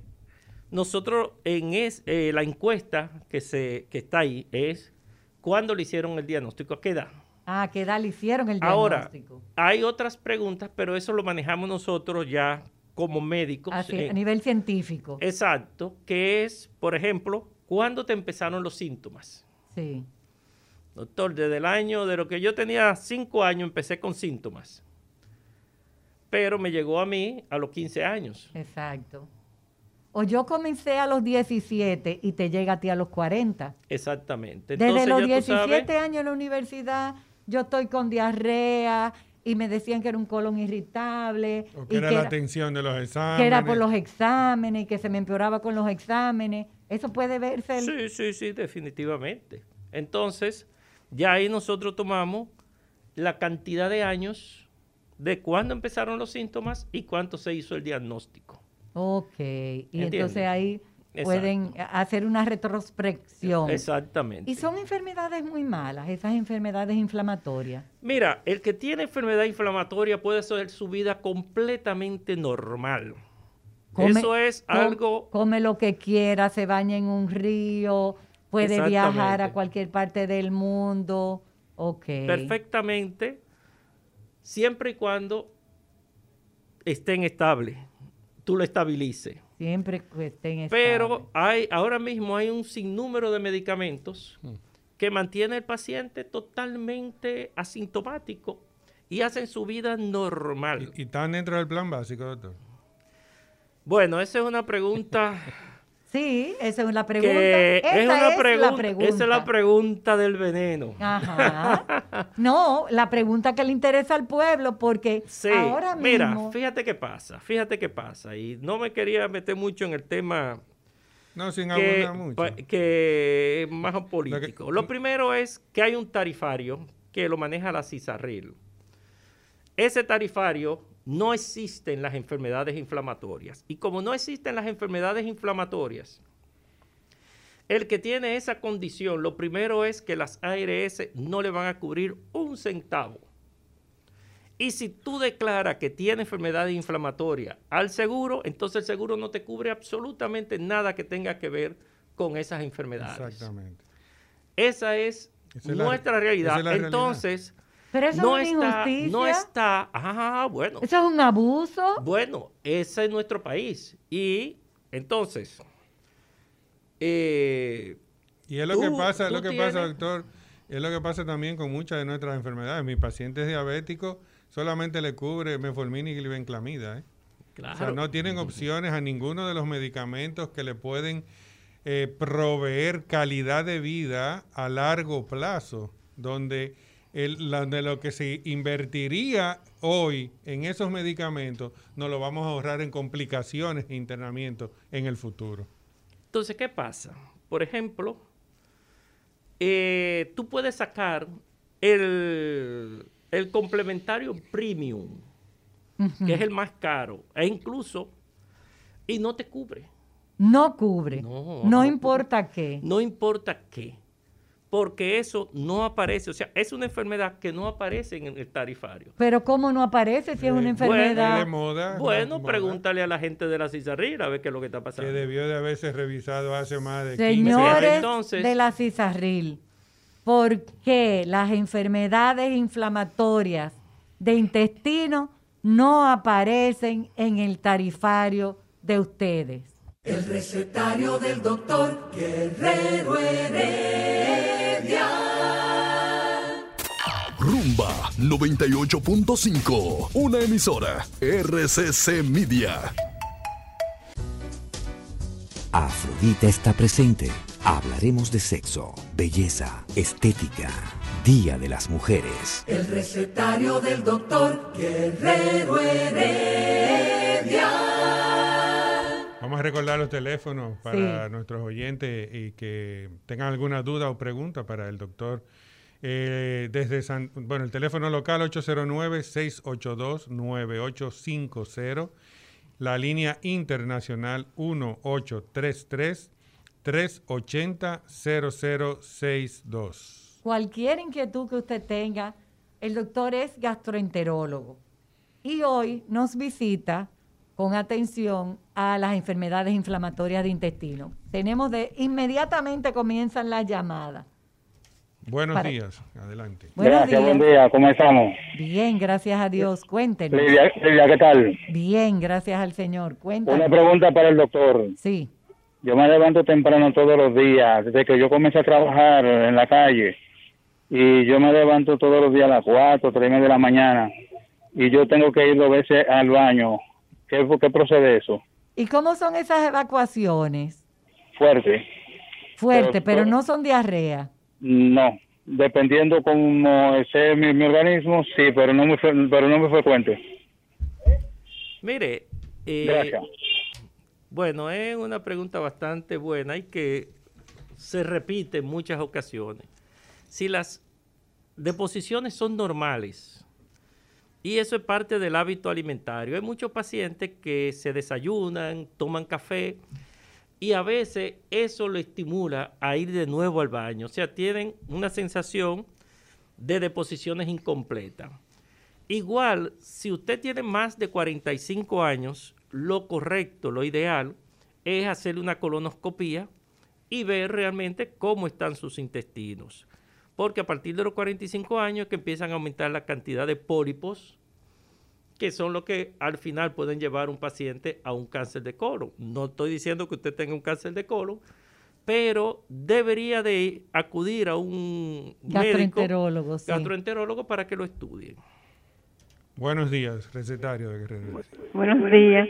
nosotros en es, eh, la encuesta que, se, que está ahí es cuándo le hicieron el diagnóstico, a qué edad. ah, ¿qué edad le hicieron el Ahora, diagnóstico? hay otras preguntas, pero eso lo manejamos nosotros ya como médicos. Así, eh, a nivel científico. exacto, que es, por ejemplo, ¿cuándo te empezaron los síntomas? Sí. Doctor, desde el año, de lo que yo tenía cinco años, empecé con síntomas. Pero me llegó a mí a los 15 años. Exacto. O yo comencé a los 17 y te llega a ti a los 40. Exactamente. Desde los ya tú 17 sabes- años en la universidad, yo estoy con diarrea y me decían que era un colon irritable. O y que era la atención de los exámenes. que era por los exámenes y que se me empeoraba con los exámenes. Eso puede verse. el- Sí, sí, sí, definitivamente. Entonces, ya ahí nosotros tomamos la cantidad de años de cuándo empezaron los síntomas y cuánto se hizo el diagnóstico. Ok. Y entonces ahí Exacto. pueden hacer una retrospección. Exactamente. Y son enfermedades muy malas, esas enfermedades inflamatorias. Mira, el que tiene enfermedad inflamatoria puede hacer su vida completamente normal. Come- Eso es com- algo Come lo que quiera, se baña en un río, puede viajar a cualquier parte del mundo. Ok. perfectamente siempre y cuando estén estables, tú lo estabilices. Siempre que estén Pero estables. hay, ahora mismo hay un sinnúmero de medicamentos Mm. que mantiene al paciente totalmente asintomático y hacen su vida normal. Y, y están dentro del plan básico, doctor. Bueno, esa es una pregunta Sí, esa es la pregunta. que Esa es una es pregunta, la pregunta. esa es la pregunta del veneno. Ajá. No, la pregunta que le interesa al pueblo, porque Sí, ahora mismo. mira, fíjate qué pasa, fíjate qué pasa. Y no me quería meter mucho en el tema No, sin que, mucho. que es más político. Lo, primero es que hay un tarifario que lo maneja la CISARRIL. Ese tarifario no existe en las enfermedades inflamatorias. Y como no existen las enfermedades inflamatorias, el que tiene esa condición, lo primero es que las ARS no le van a cubrir un centavo. Y si tú declaras que tiene enfermedad inflamatoria al seguro, entonces el seguro no te cubre absolutamente nada que tenga que ver con esas enfermedades. Exactamente. Esa es Esa es la- nuestra realidad. esa es la realidad. Pero eso no es una está, injusticia. no está, ah, bueno, Eso es un abuso. bueno, ese es nuestro país. Y entonces, eh, Y es lo que pasa, es lo que pasa, doctor. Es lo que pasa también con muchas de nuestras enfermedades. Mi paciente es diabético, solamente le cubre metformina y glibenclamida. ¿eh? claro, O sea, no tienen opciones a ninguno de los medicamentos que le pueden eh, proveer calidad de vida a largo plazo, donde el, la- de lo que se invertiría hoy en esos medicamentos, nos lo vamos a ahorrar en complicaciones e internamientos en el futuro. Entonces, ¿qué pasa? Por ejemplo, eh, tú puedes sacar el, el complementario premium, que es el más caro, e incluso, y no te cubre. No cubre. No, No, no importa qué. No importa qué, porque eso no aparece, o sea, es una enfermedad que no aparece en el tarifario. Pero ¿cómo no aparece si es una enfermedad? de moda. Bueno, moda, pregúntale a la gente de la cizarril a ver qué es lo que está Que pasando. debió de haberse revisado hace más de 15 Señores Entonces- de la cizarril, ¿por qué las enfermedades inflamatorias de intestino no aparecen en el tarifario de ustedes? El recetario del doctor Guerrero Heredia. Rumba 98.5, una emisora RCC Media. Afrodita está presente. Hablaremos de sexo, belleza, estética, Día de las Mujeres. El recetario del doctor Guerrero Heredia. Vamos a recordar los teléfonos para Sí. nuestros oyentes y que tengan alguna duda o pregunta para el doctor. Eh, desde San, bueno, el teléfono local 809-682-9850. La línea internacional 1833-380-0062. Cualquier inquietud que usted tenga, el doctor es gastroenterólogo. Y hoy nos visita con atención a las enfermedades inflamatorias de intestino. Tenemos de inmediatamente comienzan las llamadas. Buenos Para- días, adelante. Buenos Gracias, días. buen día, ¿cómo estamos? Bien, gracias a Dios. Cuéntenos. Lidia, Lidia, ¿qué tal? Bien, gracias al Señor. Una Cuéntanos. pregunta para el doctor. Sí. Yo me levanto temprano todos los días, desde que yo comencé a trabajar en la calle. Y yo me levanto todos los días a las 4, 3 y media de la mañana. Y yo tengo que ir dos veces al baño. ¿Qué, qué procede eso? ¿Y cómo son esas evacuaciones? Fuerte. Fuerte, Pero- pero no son diarrea. No. Dependiendo cómo esté mi, mi organismo, sí, pero no muy, pero no muy frecuente. Mire, eh, Gracias. bueno, es una pregunta bastante buena y que se repite en muchas ocasiones. Si las deposiciones son normales, y eso es parte del hábito alimentario, hay muchos pacientes que se desayunan, toman café, y a veces eso lo estimula a ir de nuevo al baño. O sea, tienen una sensación de deposiciones incompletas. Igual, si usted tiene más de 45 años, lo correcto, lo ideal, es hacerle una colonoscopía y ver realmente cómo están sus intestinos. Porque a partir de los 45 años que empiezan a aumentar la cantidad de pólipos que son los que al final pueden llevar a un paciente a un cáncer de colon. No estoy diciendo que usted tenga un cáncer de colon, pero debería de acudir a un médico Gastroenterólogo, sí. gastroenterólogo para que lo estudie. Buenos días, recetario de Guerrero. Buenos días.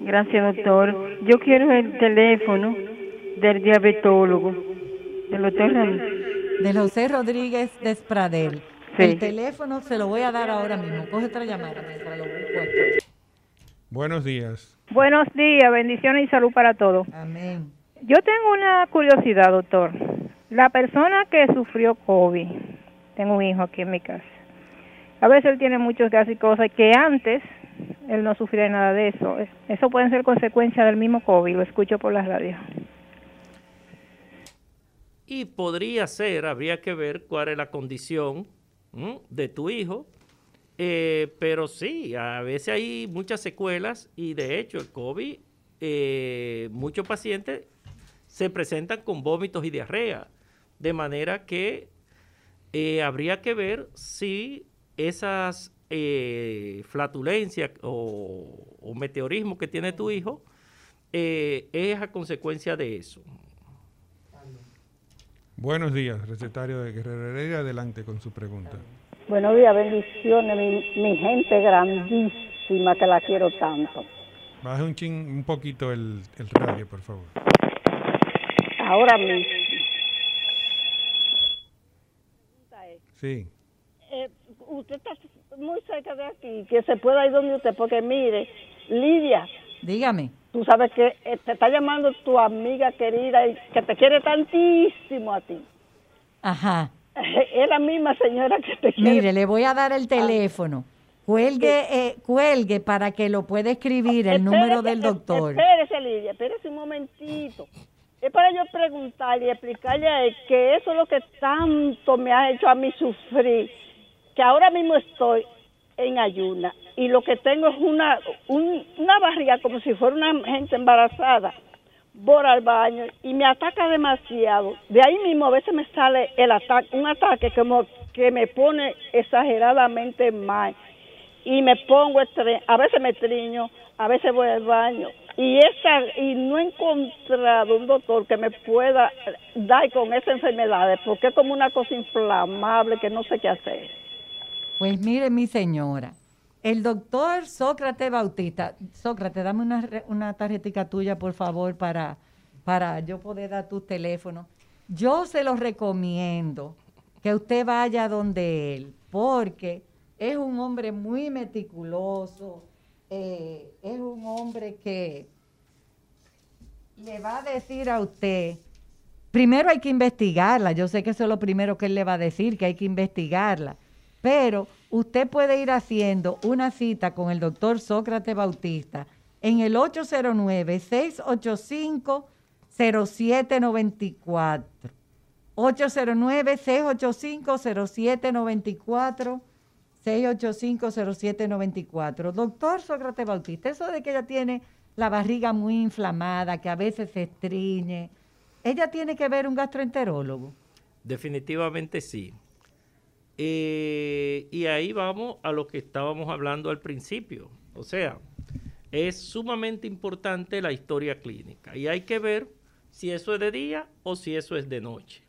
Gracias, doctor. Yo quiero el teléfono del diabetólogo, del doctor Ramírez. De José Rodríguez Despradel. Sí. El teléfono se lo voy a dar ahora mismo. Coge otra llamada mientras lo busco. Buenos días. Buenos días, bendiciones y salud para todos. Amén. Yo tengo una curiosidad, doctor. La persona que sufrió COVID, tengo un hijo aquí en mi casa. A veces él tiene muchos gases y cosas que antes él no sufría nada de eso. Eso puede ser consecuencia del mismo COVID, lo escucho por las radios. Y podría ser, habría que ver cuál es la condición de tu hijo. Eh, pero sí, a veces hay muchas secuelas y de hecho el COVID, eh, muchos pacientes se presentan con vómitos y diarrea. De manera que eh, habría que ver si esas eh, flatulencias o, meteorismo que tiene tu hijo es a consecuencia de eso. Buenos días, recetario de Guerrero Heredia. Adelante con su pregunta. Buenos días, bendiciones, mi, mi gente grandísima que la quiero tanto. Baje un chin, un poquito el, el radio, por favor. Ahora mismo, Sí. eh, usted está muy cerca de aquí, que se pueda ir donde usted, porque mire, Lidia, Dígame. Tú sabes que eh, te está llamando tu amiga querida y que te quiere tantísimo a ti. Ajá. Es la misma señora que te quiere. Mire, le voy a dar el teléfono. Cuelgue, eh, cuelgue para que lo pueda escribir el número del doctor. Espérese, Lidia, espérese un momentito. Es para yo preguntarle y explicarle a él que eso es lo que tanto me ha hecho a mí sufrir, que ahora mismo estoy en ayuna y lo que tengo es una, un- una barriga como si fuera una gente embarazada. Voy al baño y me ataca demasiado. De ahí mismo a veces me sale el ataque, un ataque como que me pone exageradamente mal y me pongo estre- a veces me triño, a veces voy al baño y esa y no he encontrado un doctor que me pueda dar con esa enfermedad porque es como una cosa inflamable que no sé qué hacer. Pues mire, mi señora, el doctor Sócrates Bautista, Sócrates, dame una, una tarjetica tuya, por favor, para, para yo poder dar tus teléfonos. Yo se los recomiendo que usted vaya donde él, porque es un hombre muy meticuloso, eh, es un hombre que le va a decir a usted, primero hay que investigarla, yo sé que eso es lo primero que él le va a decir, que hay que investigarla, pero usted puede ir haciendo una cita con el doctor Sócrates Bautista en el 809-685-0794. 809-685-0794. 685-0794. Doctor Sócrates Bautista, eso de que ella tiene la barriga muy inflamada, que a veces se estriñe, ella tiene que ver un gastroenterólogo. Definitivamente sí. Eh, y ahí vamos a lo que estábamos hablando al principio. O sea, es sumamente importante la historia clínica y hay que ver si eso es de día o si eso es de noche.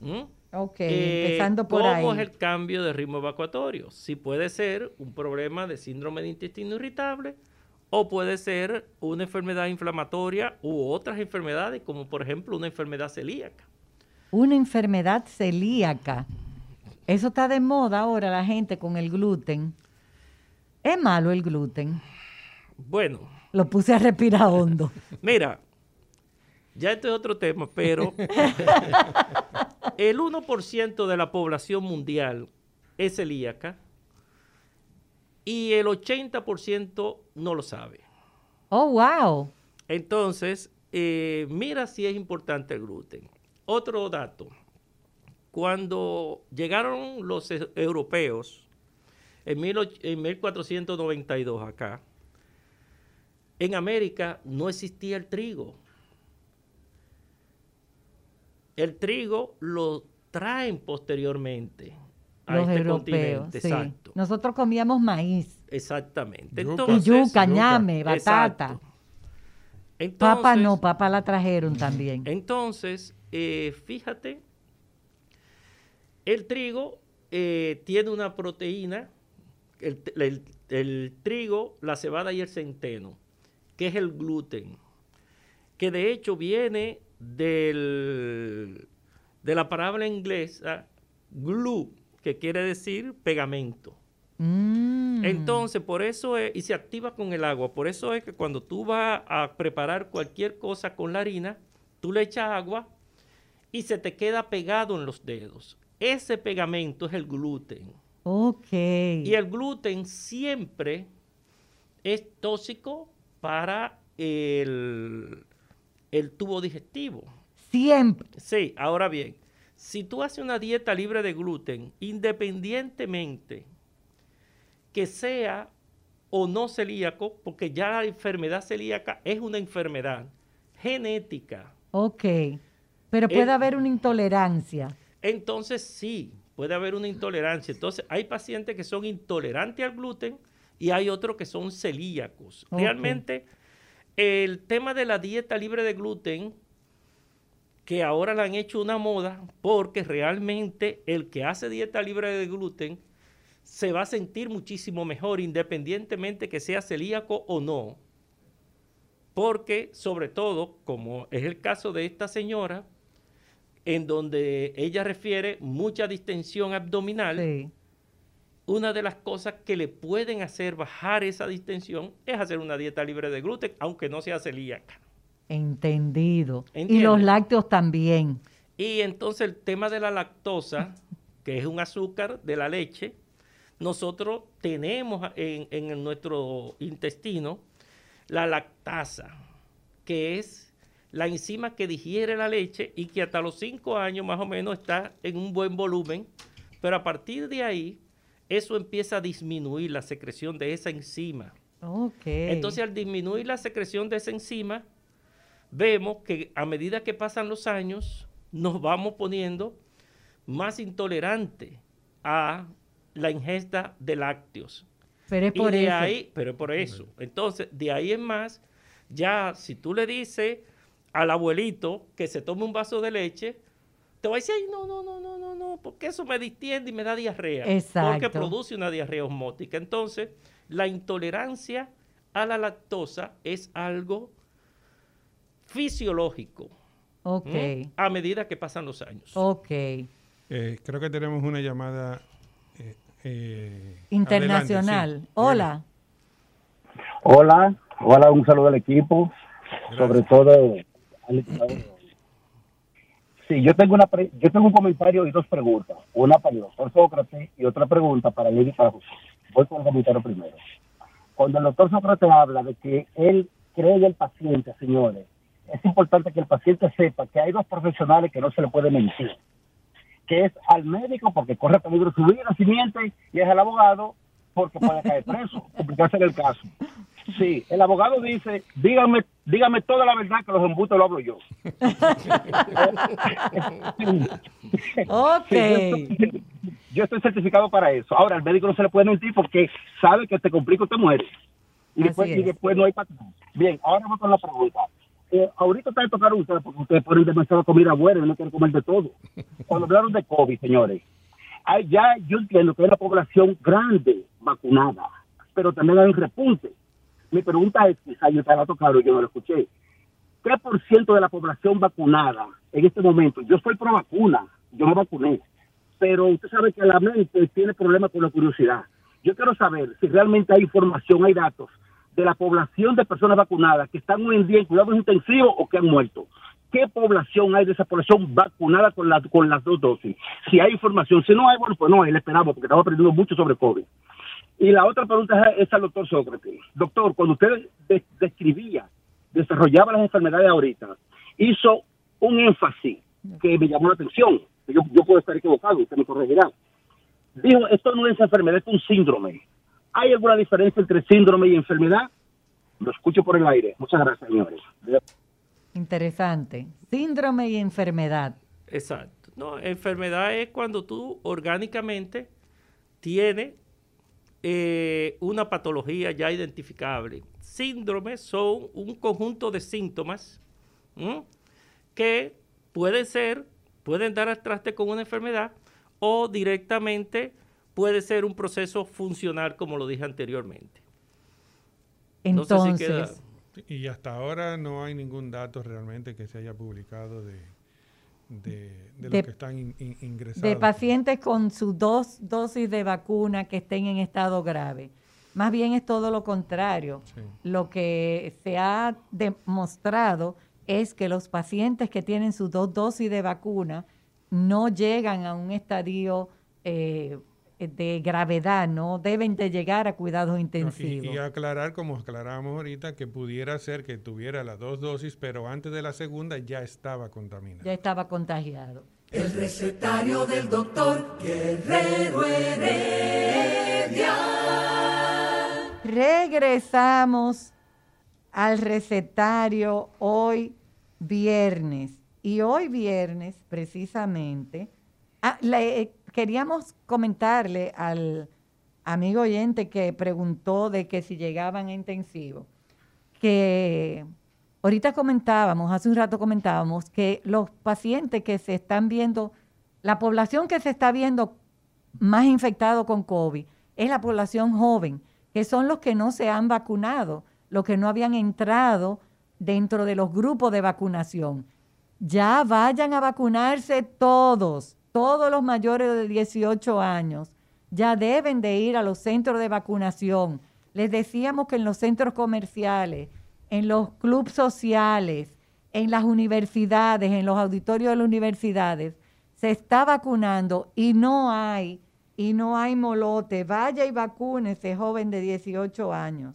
¿Mm? Ok, Eh, empezando por ¿Cómo ahí. es el cambio de ritmo evacuatorio? Si puede ser un problema de síndrome de intestino irritable o puede ser una enfermedad inflamatoria u otras enfermedades, como por ejemplo una enfermedad celíaca. Una enfermedad celíaca. Eso está de moda ahora la gente con el gluten. ¿Es malo el gluten? Bueno, Lo puse a respirar hondo. Mira, ya esto es otro tema, pero el 1% de la población mundial es celíaca y el 80% no lo sabe. Oh, wow. Entonces, eh, mira si es importante el gluten. Otro dato, cuando llegaron los e- europeos en, en 1492 acá, en América no existía el trigo. El trigo lo traen posteriormente a Los este europeos. continente. sí. Exacto. Nosotros comíamos maíz. Exactamente. Yuca. Y Entonces, yuca, ñame, batata. Exacto. Papa Entonces- no, papa la trajeron también. entonces, eh, fíjate, el trigo eh, tiene una proteína, el, el- el trigo, la cebada y el centeno, que es el gluten, que de hecho viene del, de la palabra inglesa glue, que quiere decir pegamento. Mm. Entonces, por eso es, y se activa con el agua, por eso es que cuando tú vas a preparar cualquier cosa con la harina, tú le echas agua y se te queda pegado en los dedos. Ese pegamento es el gluten. Ok. Y el gluten siempre es tóxico para el, el tubo digestivo. Siempre. Sí, ahora bien, si tú haces una dieta libre de gluten, independientemente que sea o no celíaco, porque ya la enfermedad celíaca es una enfermedad genética. Ok. Pero puede El- haber una intolerancia. Entonces sí, puede haber una intolerancia. Entonces hay pacientes que son intolerantes al gluten y hay otros que son celíacos. Realmente el tema de la dieta libre de gluten, que ahora la han hecho una moda, porque realmente el que hace dieta libre de gluten se va a sentir muchísimo mejor independientemente que sea celíaco o no. Porque sobre todo, como es el caso de esta señora, en donde ella refiere mucha distensión abdominal, Sí. una de las cosas que le pueden hacer bajar esa distensión es hacer una dieta libre de gluten, aunque no sea celíaca. Entendido. Y los lácteos también. Y entonces el tema de la lactosa, que es un azúcar de la leche, nosotros tenemos en, en nuestro intestino la lactasa, que es la enzima que digiere la leche y que hasta los 5 años más o menos está en un buen volumen, pero a partir de ahí eso empieza a disminuir la secreción de esa enzima. Okay. Entonces al disminuir la secreción de esa enzima, vemos que a medida que pasan los años nos vamos poniendo más intolerantes a la ingesta de lácteos. Pero es por y de eso. Ahí, pero es por eso. Entonces, de ahí en más, ya si tú le dices al abuelito que se tome un vaso de leche, te va a decir, Ay, no, no, no, no, no, no, porque eso me distiende y me da diarrea. Porque Exacto. produce una diarrea osmótica. Entonces, la intolerancia a la lactosa es algo fisiológico. Ok. A medida que pasan los años. Ok. Eh, creo que tenemos una llamada eh, eh, Internacional. adelante, sí. Hola. Hola, hola, un saludo al equipo, sobre todo al diputado. Sí, yo tengo una pre- yo tengo un comentario y dos preguntas, una para el doctor Sócrates y otra pregunta para Lili y para José. Voy con el comentario primero. Cuando el doctor Sócrates habla de que él cree en el paciente, señores, es importante que el paciente sepa que hay dos profesionales que no se le puede mentir, que es al médico porque corre peligro su vida, si miente, y es al abogado porque puede caer preso, complicarse en el caso. Sí, el abogado dice, dígame, dígame toda la verdad que los embustes lo hablo yo. Ok. Sí, yo, estoy, yo estoy certificado para eso. Ahora, al médico no se le puede mentir porque sabe que te complica te muere. Y después, y es. después no hay atrás. Bien, ahora vamos con la pregunta. Eh, ahorita ustedes tocaron ustedes porque ustedes ponen demasiada comida buena y no quieren comer de todo. Cuando hablaron de COVID, señores, hay, ya yo entiendo que hay una población grande vacunada, pero también hay un repunte. Mi pregunta es, quizá yo tocaron y yo no lo escuché. ¿Qué por ciento de la población vacunada en este momento? Yo estoy pro vacuna, yo me vacuné, pero usted sabe que la mente tiene problemas con la curiosidad. Yo quiero saber si realmente hay información, hay datos de la población de personas vacunadas que están hoy en día en cuidados intensivos o que han muerto. ¿Qué población hay de esa población vacunada con, la, con las dos dosis? Si hay información, si no hay, bueno, pues no, ahí le esperamos porque estamos aprendiendo mucho sobre COVID. Y la otra pregunta es al doctor Sócrates. Doctor, cuando usted de- describía, desarrollaba las enfermedades ahorita, hizo un énfasis que me llamó la atención. Yo, yo puedo estar equivocado, usted me corregirá. Dijo, esto no es enfermedad, es un síndrome. ¿Hay alguna diferencia entre síndrome y enfermedad? Lo escucho por el aire. Muchas gracias, señores. Interesante. Síndrome y enfermedad. Exacto. No, enfermedad es cuando tú orgánicamente tienes eh, una patología ya identificable. Síndromes son un conjunto de síntomas ¿m? que pueden ser, pueden dar al traste con una enfermedad o directamente puede ser un proceso funcional, como lo dije anteriormente. No sé si queda- Entonces, Y hasta ahora no hay ningún dato realmente que se haya publicado de, de, de De- los que están in- in- ingresados. de pacientes con sus dos dosis de vacuna que estén en estado grave. Más bien es todo lo contrario. Sí. Lo que se ha demostrado es que los pacientes que tienen sus dos dosis de vacuna no llegan a un estadio eh, de gravedad, no deben de llegar a cuidados No, y- intensivos. y, aclarar, como aclaramos ahorita, que pudiera ser que tuviera las dos dosis, pero antes de la segunda ya estaba contaminado. Ya estaba contagiado. El recetario del doctor Guerrero Heredia. Regresamos al recetario hoy viernes. Y hoy viernes, precisamente, ah, le- eh, queríamos comentarle al amigo oyente que preguntó de que si llegaban a intensivo, que ahorita comentábamos, hace un rato comentábamos, que los pacientes que se están viendo, la población que se está viendo más infectado con COVID es la población joven, que son los que no se han vacunado, los que no habían entrado dentro de los grupos de vacunación. Ya vayan a vacunarse todos, todos los mayores de 18 años, ya deben de ir a los centros de vacunación. Les decíamos que en los centros comerciales, en los clubes sociales, en las universidades, en los auditorios de las universidades, se está vacunando y no hay, y no hay molote. Vaya y vacúnese, joven de 18 años.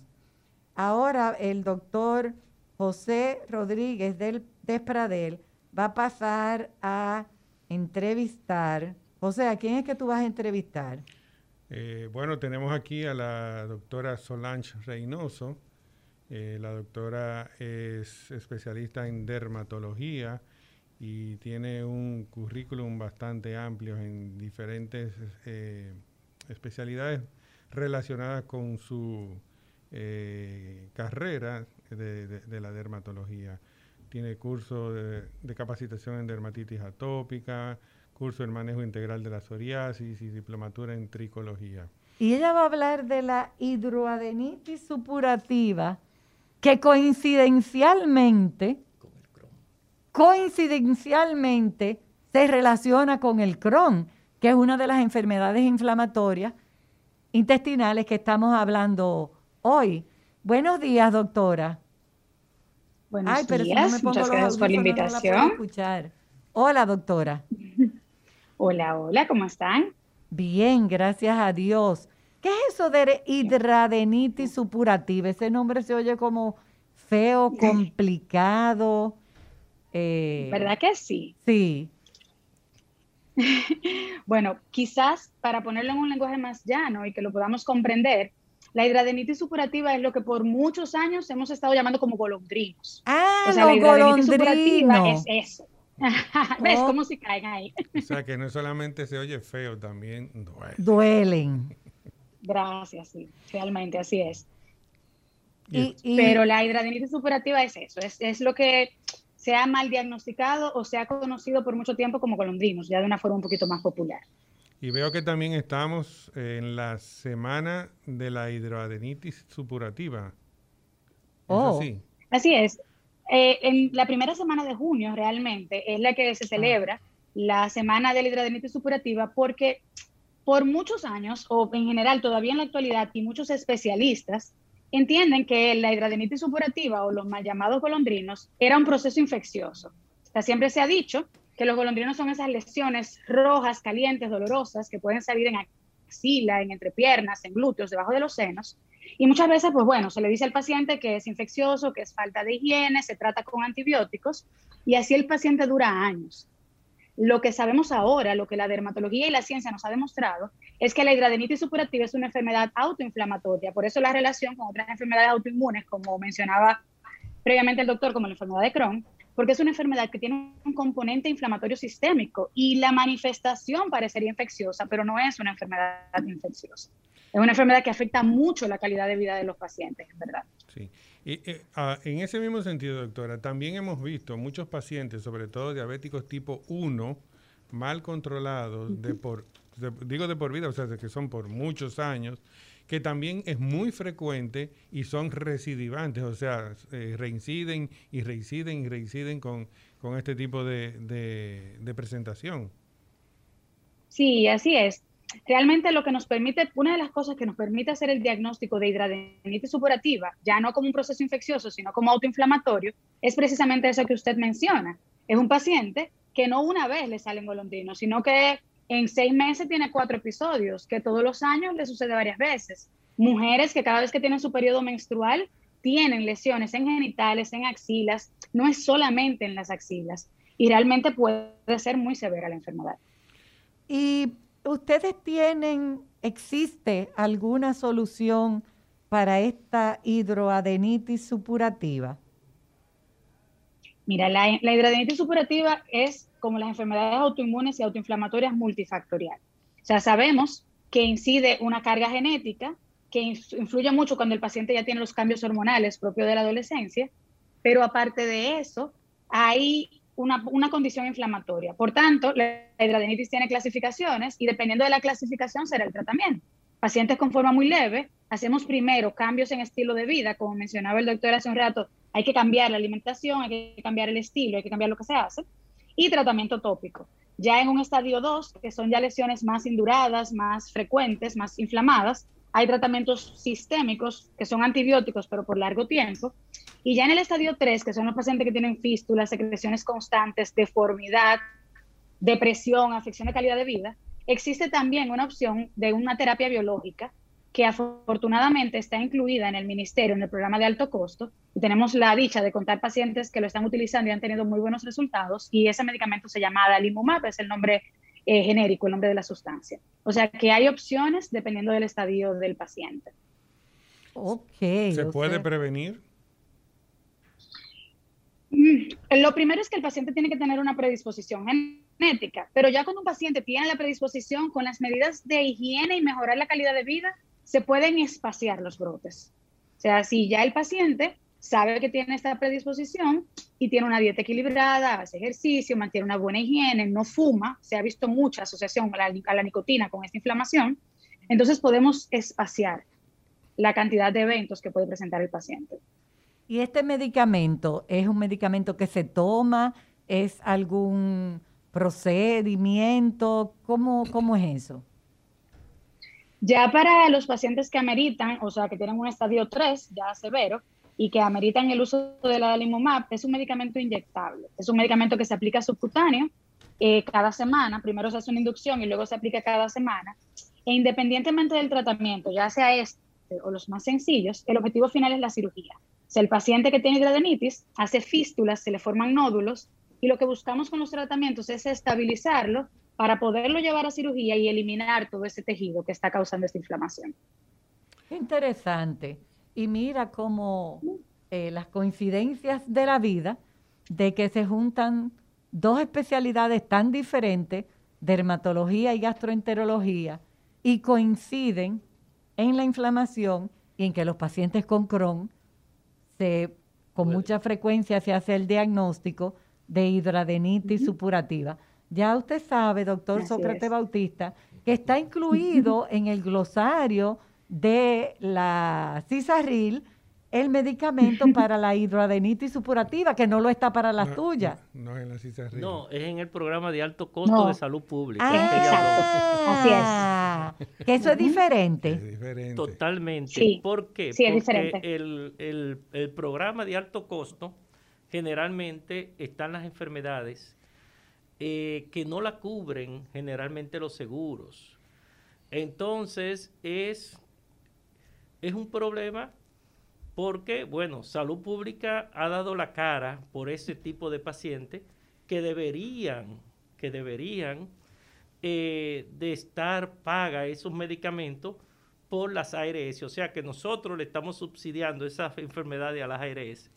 Ahora el doctor José Rodríguez del Despradel va a pasar a entrevistar. José, ¿a quién es que tú vas a entrevistar? Eh, bueno, tenemos aquí a la doctora Solange Reynoso. Eh, la doctora es especialista en dermatología y tiene un currículum bastante amplio en diferentes eh, especialidades relacionadas con su carrera de, la dermatología. Tiene curso de, de capacitación en dermatitis atópica, curso en manejo integral de la psoriasis y diplomatura en tricología. Y ella va a hablar de la hidroadenitis supurativa, que coincidencialmente, coincidencialmente se relaciona con el Crohn, que es una de las enfermedades inflamatorias intestinales que estamos hablando hoy. Buenos días, doctora. Buenos días, muchas gracias por la invitación. Hola, doctora. Hola, hola, ¿cómo están? Bien, gracias a Dios. ¿Qué es eso de hidradenitis supurativa? Ese nombre se oye como feo, complicado. Eh, ¿Verdad que sí? Sí. bueno, quizás para ponerlo en un lenguaje más llano y que lo podamos comprender, la hidradenitis supurativa es lo que por muchos años hemos estado llamando como golondrinos. Ah, o sea, la hidradenitis supurativa es eso. ¿Ves oh. cómo se caen ahí? o sea, que no solamente se oye feo, también duele. Duelen. Gracias, sí, realmente así es. Pero la hidradenitis superativa es eso, es, lo que se ha mal diagnosticado o se ha conocido por mucho tiempo como colondrinos, ya de una forma un poquito más popular. Y veo que también estamos en la semana de la hidradenitis supurativa. Oh. Así? así es. Eh, en la primera semana de junio realmente es la que se celebra la semana de la hidradenitis supurativa porque por muchos años, o en general todavía en la actualidad, y muchos especialistas entienden que la hidradenitis supurativa o los mal llamados golondrinos era un proceso infeccioso. O sea, siempre se ha dicho que los golondrinos son esas lesiones rojas, calientes, dolorosas, que pueden salir en axila, en entrepiernas, en glúteos, debajo de los senos, y muchas veces, pues bueno, se le dice al paciente que es infeccioso, que es falta de higiene, se trata con antibióticos y así el paciente dura años. Lo que sabemos ahora, lo que la dermatología y la ciencia nos ha demostrado, es que la hidradenitis supurativa es una enfermedad autoinflamatoria. Por eso la relación con otras enfermedades autoinmunes, como mencionaba previamente el doctor, como la enfermedad de Crohn, porque es una enfermedad que tiene un componente inflamatorio sistémico y la manifestación parecería infecciosa, pero no es una enfermedad infecciosa es una enfermedad que afecta mucho la calidad de vida de los pacientes, es verdad. Sí. Y, eh, ah, en ese mismo sentido, doctora, también hemos visto muchos pacientes, sobre todo diabéticos tipo 1, mal controlados, de por, digo de por vida, o sea, que son por muchos años, que también es muy frecuente y son recidivantes, o sea, eh, reinciden y reinciden y reinciden con, con este tipo de, de presentación. Sí, así es realmente lo que nos permite, una de las cosas que nos permite hacer el diagnóstico de hidradenitis supurativa, ya no como un proceso infeccioso, sino como autoinflamatorio, es precisamente eso que usted menciona. Es un paciente que no una vez le salen golondrinos, sino que en seis meses tiene cuatro episodios, que todos los años le sucede varias veces. Mujeres que cada vez que tienen su periodo menstrual tienen lesiones en genitales, en axilas, no es solamente en las axilas, y realmente puede ser muy severa la enfermedad. Y ¿Ustedes tienen, existe alguna solución para esta hidroadenitis supurativa? Mira, la, hidroadenitis supurativa es como las enfermedades autoinmunes y autoinflamatorias multifactorial. O sea, sabemos que incide una carga genética que influye mucho cuando el paciente ya tiene los cambios hormonales propios de la adolescencia, pero aparte de eso, hay una, condición inflamatoria. Por tanto, la hidradenitis tiene clasificaciones y dependiendo de la clasificación será el tratamiento. Pacientes con forma muy leve, hacemos primero cambios en estilo de vida, como mencionaba el doctor hace un rato, hay que cambiar la alimentación, hay que cambiar el estilo, hay que cambiar lo que se hace, y tratamiento tópico. Ya en un estadio 2, que son ya lesiones más induradas, más frecuentes, más inflamadas, hay tratamientos sistémicos que son antibióticos, pero por largo tiempo. Y ya en el estadio 3, que son los pacientes que tienen fístulas, secreciones constantes, deformidad, depresión, afección de calidad de vida, existe también una opción de una terapia biológica que afortunadamente está incluida en el ministerio, en el programa de alto costo, y tenemos la dicha de contar pacientes que lo están utilizando y han tenido muy buenos resultados, y ese medicamento se llama adalimumab, es el nombre eh, genérico, el nombre de la sustancia. O sea que hay opciones dependiendo del estadio del paciente. Ok. ¿Se puede prevenir? Mm, lo primero es que el paciente tiene que tener una predisposición genética, pero ya cuando un paciente tiene la predisposición con las medidas de higiene y mejorar la calidad de vida, se pueden espaciar los brotes. O sea, si ya el paciente sabe que tiene esta predisposición y tiene una dieta equilibrada, hace ejercicio, mantiene una buena higiene, no fuma, se ha visto mucha asociación a la, nicotina con esta inflamación, entonces podemos espaciar la cantidad de eventos que puede presentar el paciente. ¿Y este medicamento es un medicamento que se toma? ¿Es algún procedimiento? ¿Cómo, cómo es eso? Ya para los pacientes que ameritan, o sea, que tienen un estadio 3 ya severo y que ameritan el uso de la adalimumab, es un medicamento inyectable. Es un medicamento que se aplica subcutáneo eh, cada semana. Primero se hace una inducción y luego se aplica cada semana. E independientemente del tratamiento, ya sea este o los más sencillos, el objetivo final es la cirugía. Sea, el paciente que tiene hidradenitis hace fístulas, se le forman nódulos y lo que buscamos con los tratamientos es estabilizarlo para poderlo llevar a cirugía y eliminar todo ese tejido que está causando esta inflamación. Interesante. Y mira cómo eh, las coincidencias de la vida, de que se juntan dos especialidades tan diferentes, dermatología y gastroenterología, y coinciden en la inflamación y en que los pacientes con Crohn se, con mucha frecuencia se hace el diagnóstico de hidradenitis supurativa. Ya usted sabe, doctor Sócrates Bautista, que está incluido en el glosario de la cisarril el medicamento para la hidroadenitis supurativa, que no lo está para las tuyas. No, es en la cisarril. No, es en el programa de alto costo de salud pública. Ah, Así es. Que eso es diferente. Es diferente. Totalmente. Sí. ¿Por qué? Sí, es Porque diferente. El, el- el programa de alto costo generalmente están las enfermedades eh, que no la cubren generalmente los seguros. Entonces es, es un problema porque, bueno, salud pública ha dado la cara por ese tipo de pacientes que deberían, que deberían eh, de estar paga esos medicamentos por las ARS. O sea que nosotros le estamos subsidiando esas enfermedades a las ARS.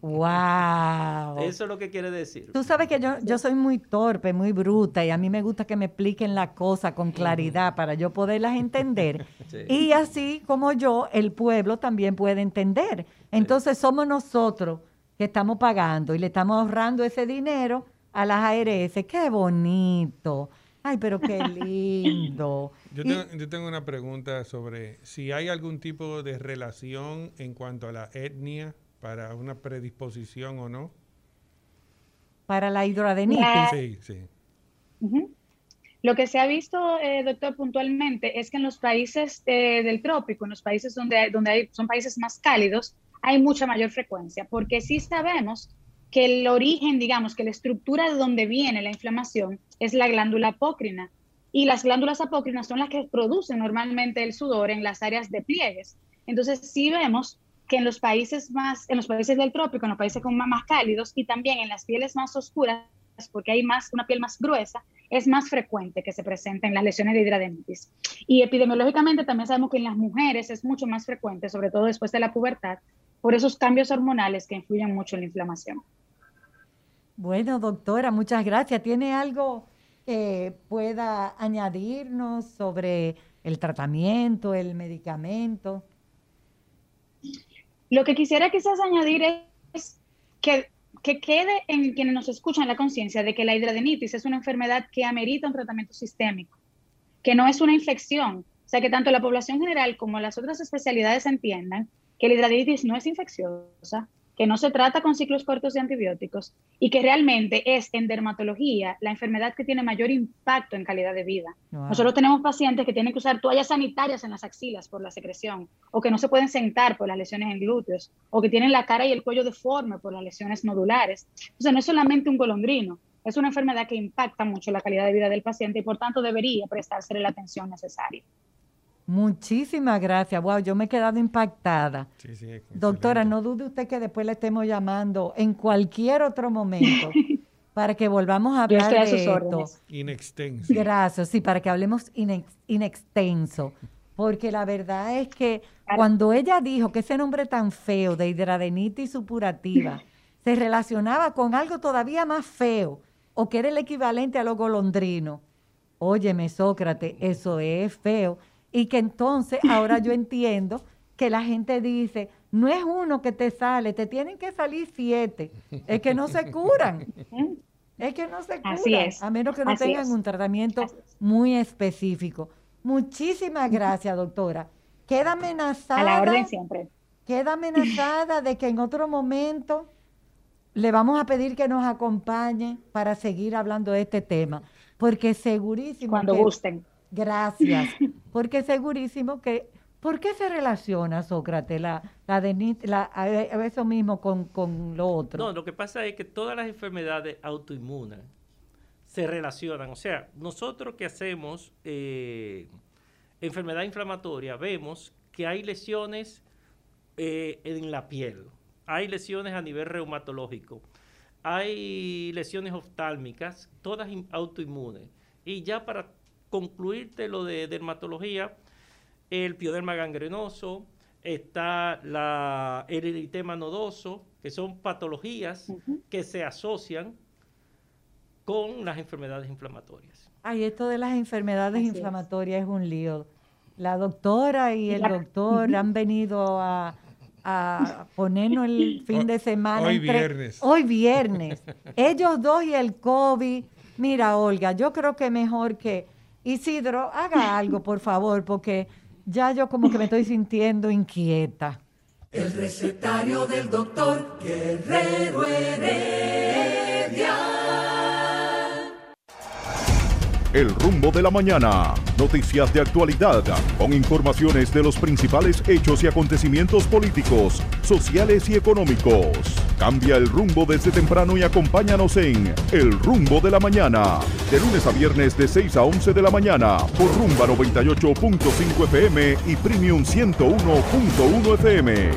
¡Wow! Eso es lo que quiere decir. Tú sabes que yo, yo soy muy torpe, muy bruta y a mí me gusta que me expliquen la cosa con claridad para yo poderlas entender. Sí. Y así como yo, el pueblo también puede entender. Entonces somos nosotros que estamos pagando y le estamos ahorrando ese dinero a las ARS. ¡Qué bonito! Ay, pero qué lindo. Yo Y- tengo, yo tengo una pregunta sobre si hay algún tipo de relación en cuanto a la etnia para una predisposición o no. para la hidroadenitis. La- Sí, sí. Lo que se ha visto, eh, doctor, puntualmente es que en los países eh, del trópico, en los países donde, hay- donde hay, son países más cálidos, hay mucha mayor frecuencia, porque sí sabemos que el origen, digamos, que la estructura de donde viene la inflamación es la glándula apócrina. Y las glándulas apócrinas son las que producen normalmente el sudor en las áreas de pliegues. Entonces sí vemos que en los países más, en los países del trópico, en los países con más, cálidos y también en las pieles más oscuras, porque hay más, una piel más gruesa, es más frecuente que se presenten las lesiones de hidradenitis. Y epidemiológicamente también sabemos que en las mujeres es mucho más frecuente, sobre todo después de la pubertad, por esos cambios hormonales que influyen mucho en la inflamación. Bueno, doctora, muchas gracias. ¿Tiene algo que pueda añadirnos sobre el tratamiento, el medicamento? Lo que quisiera quizás añadir es que, que quede en quienes nos escuchan la conciencia de que la hidradenitis es una enfermedad que amerita un tratamiento sistémico, que no es una infección. O sea, que tanto la población general como las otras especialidades entiendan que la hidradenitis no es infecciosa, que no se trata con ciclos cortos de antibióticos y que realmente es en dermatología la enfermedad que tiene mayor impacto en calidad de vida. Nosotros tenemos pacientes que tienen que usar toallas sanitarias en las axilas por la secreción, o que no se pueden sentar por las lesiones en glúteos, o que tienen la cara y el cuello deforme por las lesiones nodulares. O sea, no es solamente un golondrino, es una enfermedad que impacta mucho la calidad de vida del paciente y por tanto debería prestarse la atención necesaria. Muchísimas gracias. Wow, yo me he quedado impactada. Doctora, no dude usted que después le estemos llamando en cualquier otro momento para que volvamos a hablar de esto. Inextenso. Gracias, sí, para que hablemos inextenso. Porque la verdad es que cuando ella dijo que ese nombre tan feo de hidradenitis supurativa se relacionaba con algo todavía más feo o que era el equivalente a los golondrinos, óyeme Sócrates, eso es feo y que entonces ahora yo entiendo que la gente dice, no es uno que te sale, te tienen que salir siete. Es que no se curan. Es que no se curan. A menos que no tengan un tratamiento muy específico. Muchísimas gracias, doctora. Queda amenazada. A la orden siempre. Queda amenazada de que en otro momento le vamos a pedir que nos acompañe para seguir hablando de este tema. Porque segurísimo. Cuando gusten Gracias, porque segurísimo que, ¿por qué se relaciona, Sócrates, la, la, de, la eso mismo con, con lo otro? No, lo que pasa es que todas las enfermedades autoinmunes se relacionan. O sea, nosotros que hacemos eh, enfermedad inflamatoria, vemos que hay lesiones eh, en la piel, hay lesiones a nivel reumatológico, hay lesiones oftálmicas, todas autoinmunes. Y ya para concluirte lo de dermatología, el pioderma gangrenoso, está la, el eritema nodoso, que son patologías que se asocian con las enfermedades inflamatorias. Ay, esto de las enfermedades inflamatorias es. un lío. La doctora y el doctor han venido a, ponernos el fin de semana. Hoy viernes. Hoy viernes. Ellos dos y el COVID. Mira, Olga, yo creo que mejor que Isidro, haga algo, por favor, porque ya yo como que me estoy sintiendo inquieta. El recetario del doctor Guerrero Heredia. El rumbo de la mañana. Noticias de actualidad con informaciones de los principales hechos y acontecimientos políticos, sociales y económicos. Cambia el rumbo desde temprano y acompáñanos en El rumbo de la mañana. De lunes a viernes de 6 a 11 de la mañana por Rumba 98.5 FM y Premium 101.1 FM.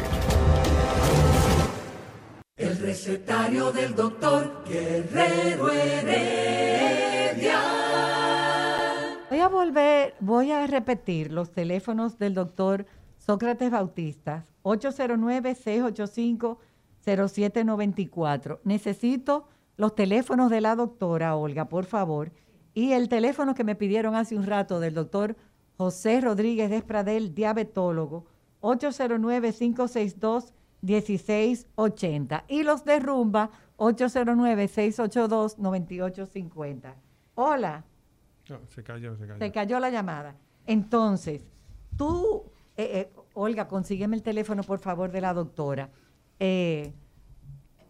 El recetario del doctor Guerrero Heredia. A volver, voy a repetir los teléfonos del doctor Sócrates Bautista, 809-685-0794. Necesito los teléfonos de la doctora Olga, por favor, y el teléfono que me pidieron hace un rato del doctor José Rodríguez Despradel, diabetólogo, 809-562-1680. Y los de Rumba, 809-682-9850. Hola se cayó, se cayó. Se cayó la llamada. Entonces, tú, eh, eh, Olga, consígueme el teléfono, por favor, de la doctora. Eh,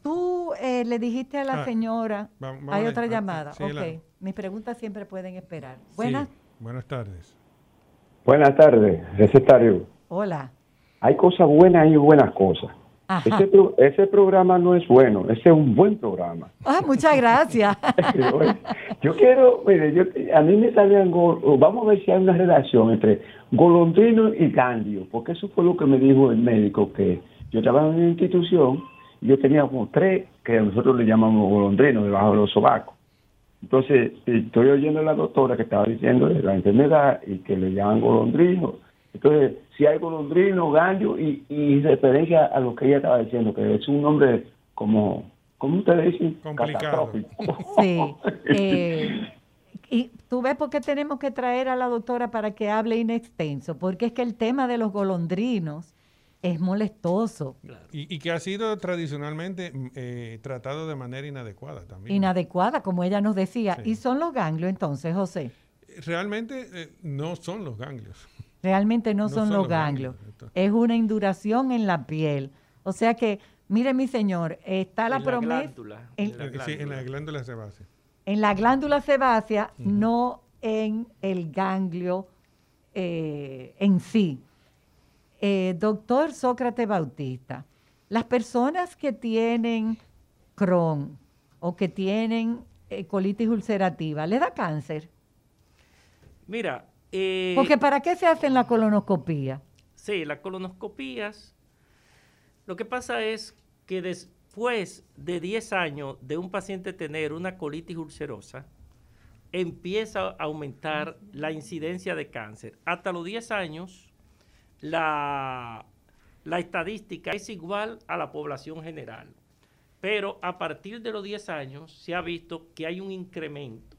tú le dijiste a la ah, señora, hay otra llamada. ok, mis preguntas siempre pueden esperar. Buenas. buenas tardes. Buenas tardes, recetario. Hola. Hay cosas buenas y buenas cosas. Ese, programa no es bueno, ese es un buen programa. Ah, muchas gracias. yo quiero, mire, yo, a mí me salían, vamos a ver si hay una relación entre golondrino y gandio, porque eso fue lo que me dijo el médico, que yo trabajaba en una institución y yo tenía como tres que nosotros le llamamos golondrinos debajo de los sobacos. Entonces, estoy oyendo a la doctora que estaba diciendo de la enfermedad y que le llaman golondrino entonces, si hay golondrino, gandio y, y referencia a lo que ella estaba diciendo, que es un nombre como, ¿cómo ustedes dicen? Complicado. Sí. Eh, y tú ves por qué tenemos que traer a la doctora para que hable inextenso, porque es que el tema de los golondrinos es molestoso. Y, que ha sido tradicionalmente mm, eh, tratado de manera inadecuada también. Inadecuada, como ella nos decía. ¿Y son los ganglios entonces, José? Realmente eh, no son los ganglios. Realmente no, son, los ganglios. Es una induración en la piel. O sea que Mire, mi señor, está la En la promesa. glándula, En, en la Eh, Sí, en la glándula sebácea. en la glándula sebácea, no en el ganglio eh, en sí. Eh, doctor Sócrates Bautista, las personas que tienen Crohn o que tienen eh, colitis ulcerativa, ¿les da cáncer? Mira, eh, Porque ¿para qué se hacen la colonoscopía? Sí, las colonoscopías. Lo que pasa es que después de 10 años de un paciente tener una colitis ulcerosa, empieza a aumentar la incidencia de cáncer. Hasta los 10 años, la, la estadística es igual a la población general. Pero a partir de los 10 años se ha visto que hay un incremento.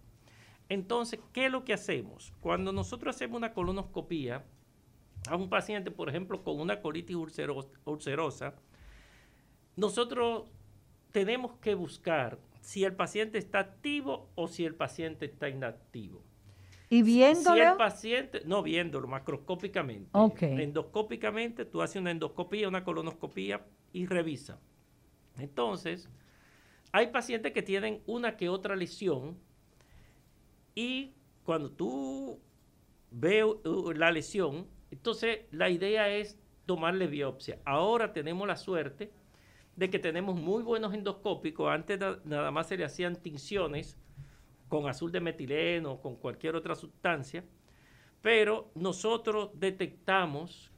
Entonces, ¿qué es lo que hacemos? Cuando nosotros hacemos una colonoscopía, a un paciente, por ejemplo, con una colitis ulcero- ulcerosa, nosotros tenemos que buscar si el paciente está activo o si el paciente está inactivo. Y Si el viéndolo, paciente, no viéndolo macroscópicamente, Ok. endoscópicamente, tú haces una endoscopía, una colonoscopía y revisa. Entonces, hay pacientes que tienen una que otra lesión y cuando tú ves uh, la lesión, entonces la idea es tomarle biopsia. Ahora tenemos la suerte de que tenemos muy buenos endoscópicos. Antes na- nada más se le hacían tinciones con azul de metileno, con cualquier otra sustancia, pero nosotros detectamos,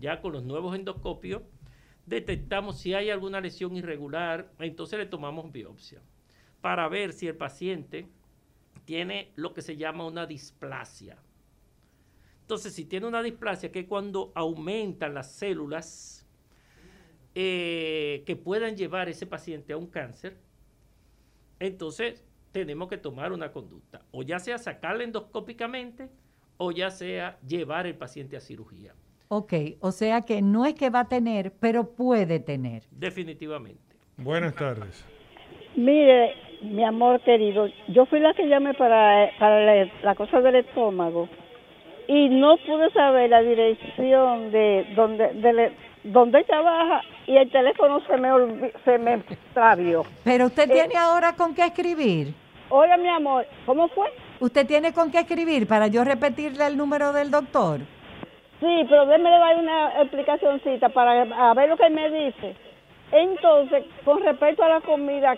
ya con los nuevos endoscopios, detectamos si hay alguna lesión irregular, entonces le tomamos biopsia para ver si el paciente tiene lo que se llama una displasia. Entonces, si tiene una displasia, que es cuando aumentan las células eh, que puedan llevar ese paciente a un cáncer, entonces tenemos que tomar una conducta, o ya sea sacarle endoscópicamente, o ya sea llevar el paciente a cirugía, ok, o sea que no es que va a tener, pero puede tener. definitivamente. Buenas tardes. Mire, mi amor querido, yo fui la que llamé para, para la, la cosa del estómago y no pude saber la dirección de donde, de, donde trabaja y el teléfono se me, se me extravió. Pero usted Eh, tiene ahora con qué escribir. Oiga, mi amor, ¿cómo fue? ¿Usted tiene con qué escribir para yo repetirle el número del doctor? Sí, pero déjeme dar una explicacióncita para a ver lo que me dice. Entonces, con respecto a la comida,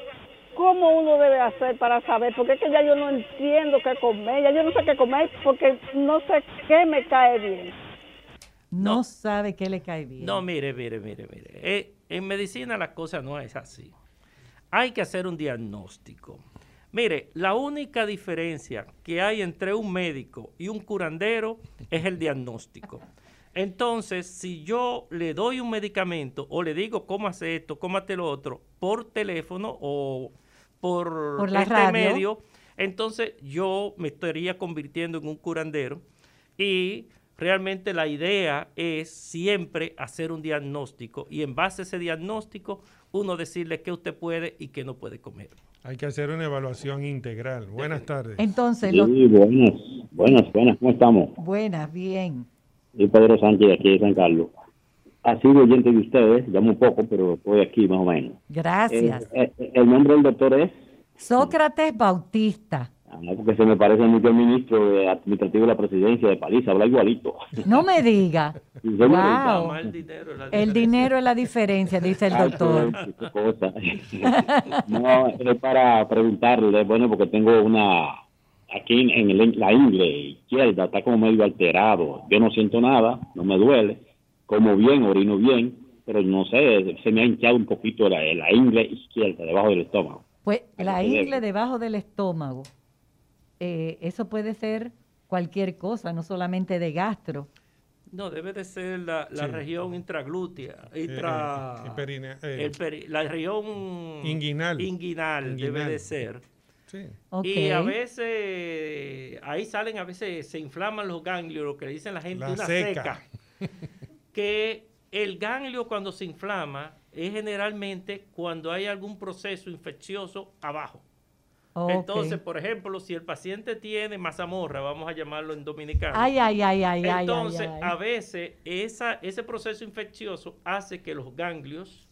¿cómo uno debe hacer para saber? Porque es que ya yo no entiendo qué comer, ya yo no sé qué comer porque no sé qué me cae bien. No, sabe qué le cae bien. No, mire, mire, mire, mire. Eh, en medicina la cosa no es así. Hay que hacer un diagnóstico. Mire, la única diferencia que hay entre un médico y un curandero es el diagnóstico. Entonces, si yo le doy un medicamento o le digo cómo hace esto, cómo hace lo otro, por teléfono o por, Por la este radio. medio, entonces yo me estaría convirtiendo en un curandero y realmente la idea es siempre hacer un diagnóstico y en base a ese diagnóstico uno decirle qué usted puede y qué no puede comer. Hay que hacer una evaluación integral. Buenas tardes. Entonces, Sí, los- buenas, buenas, buenas, ¿cómo estamos? buenas, bien. Soy Pedro Sánchez aquí de San Carlos. Ha sido oyente de ustedes, llamo un poco, pero estoy aquí más o menos. Gracias. Eh, eh, el nombre del doctor es, Sócrates Bautista. ah, no, porque se me parece mucho al ministro de administrativo de la presidencia de Paliza, habla igualito. No me diga. Wow. el dinero, la El dinero es la diferencia, dice el Ah, doctor. no, es para preguntarle, bueno, porque tengo una, aquí en, en el- la ingle izquierda está como medio alterado. Yo no siento nada, no me duele, como bien, orino bien, pero no sé, se me ha hinchado un poquito la, la ingle izquierda, debajo del estómago. Pues la ingle debajo del estómago, eh, eso puede ser cualquier cosa, no solamente de gastro. No, debe de ser la, la Sí. región intraglútea, intra, Eh, eh, perine- eh, el peri- la región Inguinal. inguinal debe de ser. Sí. Y a veces, ahí salen, a veces se inflaman los ganglios, lo que le dicen la gente, La una seca. seca. que el ganglio cuando se inflama es generalmente cuando hay algún proceso infeccioso abajo. Entonces, por ejemplo, si el paciente tiene mazamorra, vamos a llamarlo en dominicano. Ay, ay, ay, ay, ay, Entonces, ay, ay. a veces esa, ese proceso infeccioso hace que los ganglios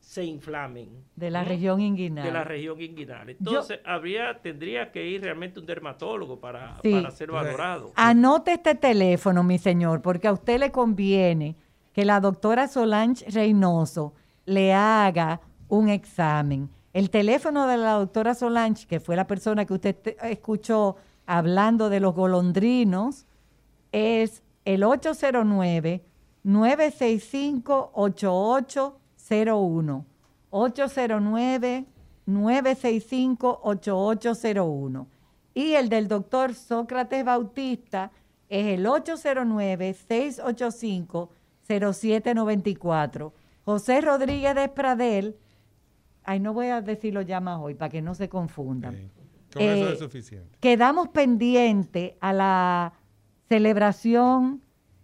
se inflamen. De la ¿no? región inguinal. De la región inguinal. Entonces, habría, tendría que ir realmente un dermatólogo para, Sí. para ser valorado. Anote este teléfono, mi señor, porque a usted le conviene que la doctora Solange Reynoso le haga un examen. El teléfono de la doctora Solange, que fue la persona que usted te- escuchó hablando de los golondrinos, es el 809-965-8801. 809-965-8801. Y el del doctor Sócrates Bautista es el 809-685-0794. José Rodríguez de Pradel, ay, no voy a decir los llamas hoy para que no se confundan. Con eso Eh, es suficiente. Quedamos pendientes a la celebración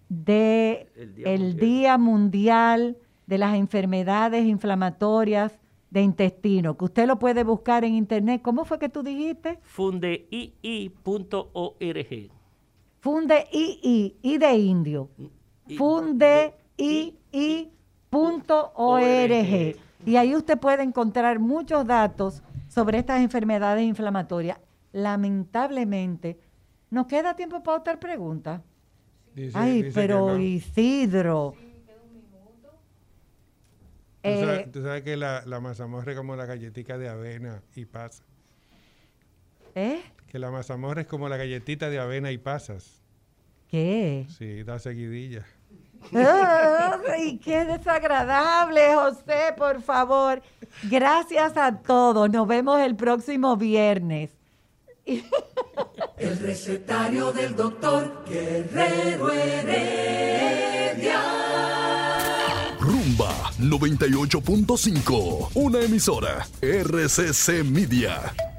de El el Día Día, Mundial. De las Enfermedades Inflamatorias de Intestino, que usted lo puede buscar en internet. ¿Cómo fue que tú dijiste? Fundeii.org. Funde II, I de indio. Funde II.org. Y ahí usted puede encontrar muchos datos sobre estas enfermedades inflamatorias. Lamentablemente, ¿nos queda tiempo para otra pregunta? Dice- Ay, dice pero no. Isidro. Tú sabes, Eh, tú sabes que la, la mazamorra es como la galletita de avena y pasas. ¿Eh? Que la mazamorra es como la galletita de avena y pasas. ¿Qué? Sí, da seguidilla. Ay, qué desagradable, José, por favor. Gracias a todos. Nos vemos el próximo viernes. El recetario del doctor Guerrero Heredia. Rumba 98.5, una emisora RCC Media.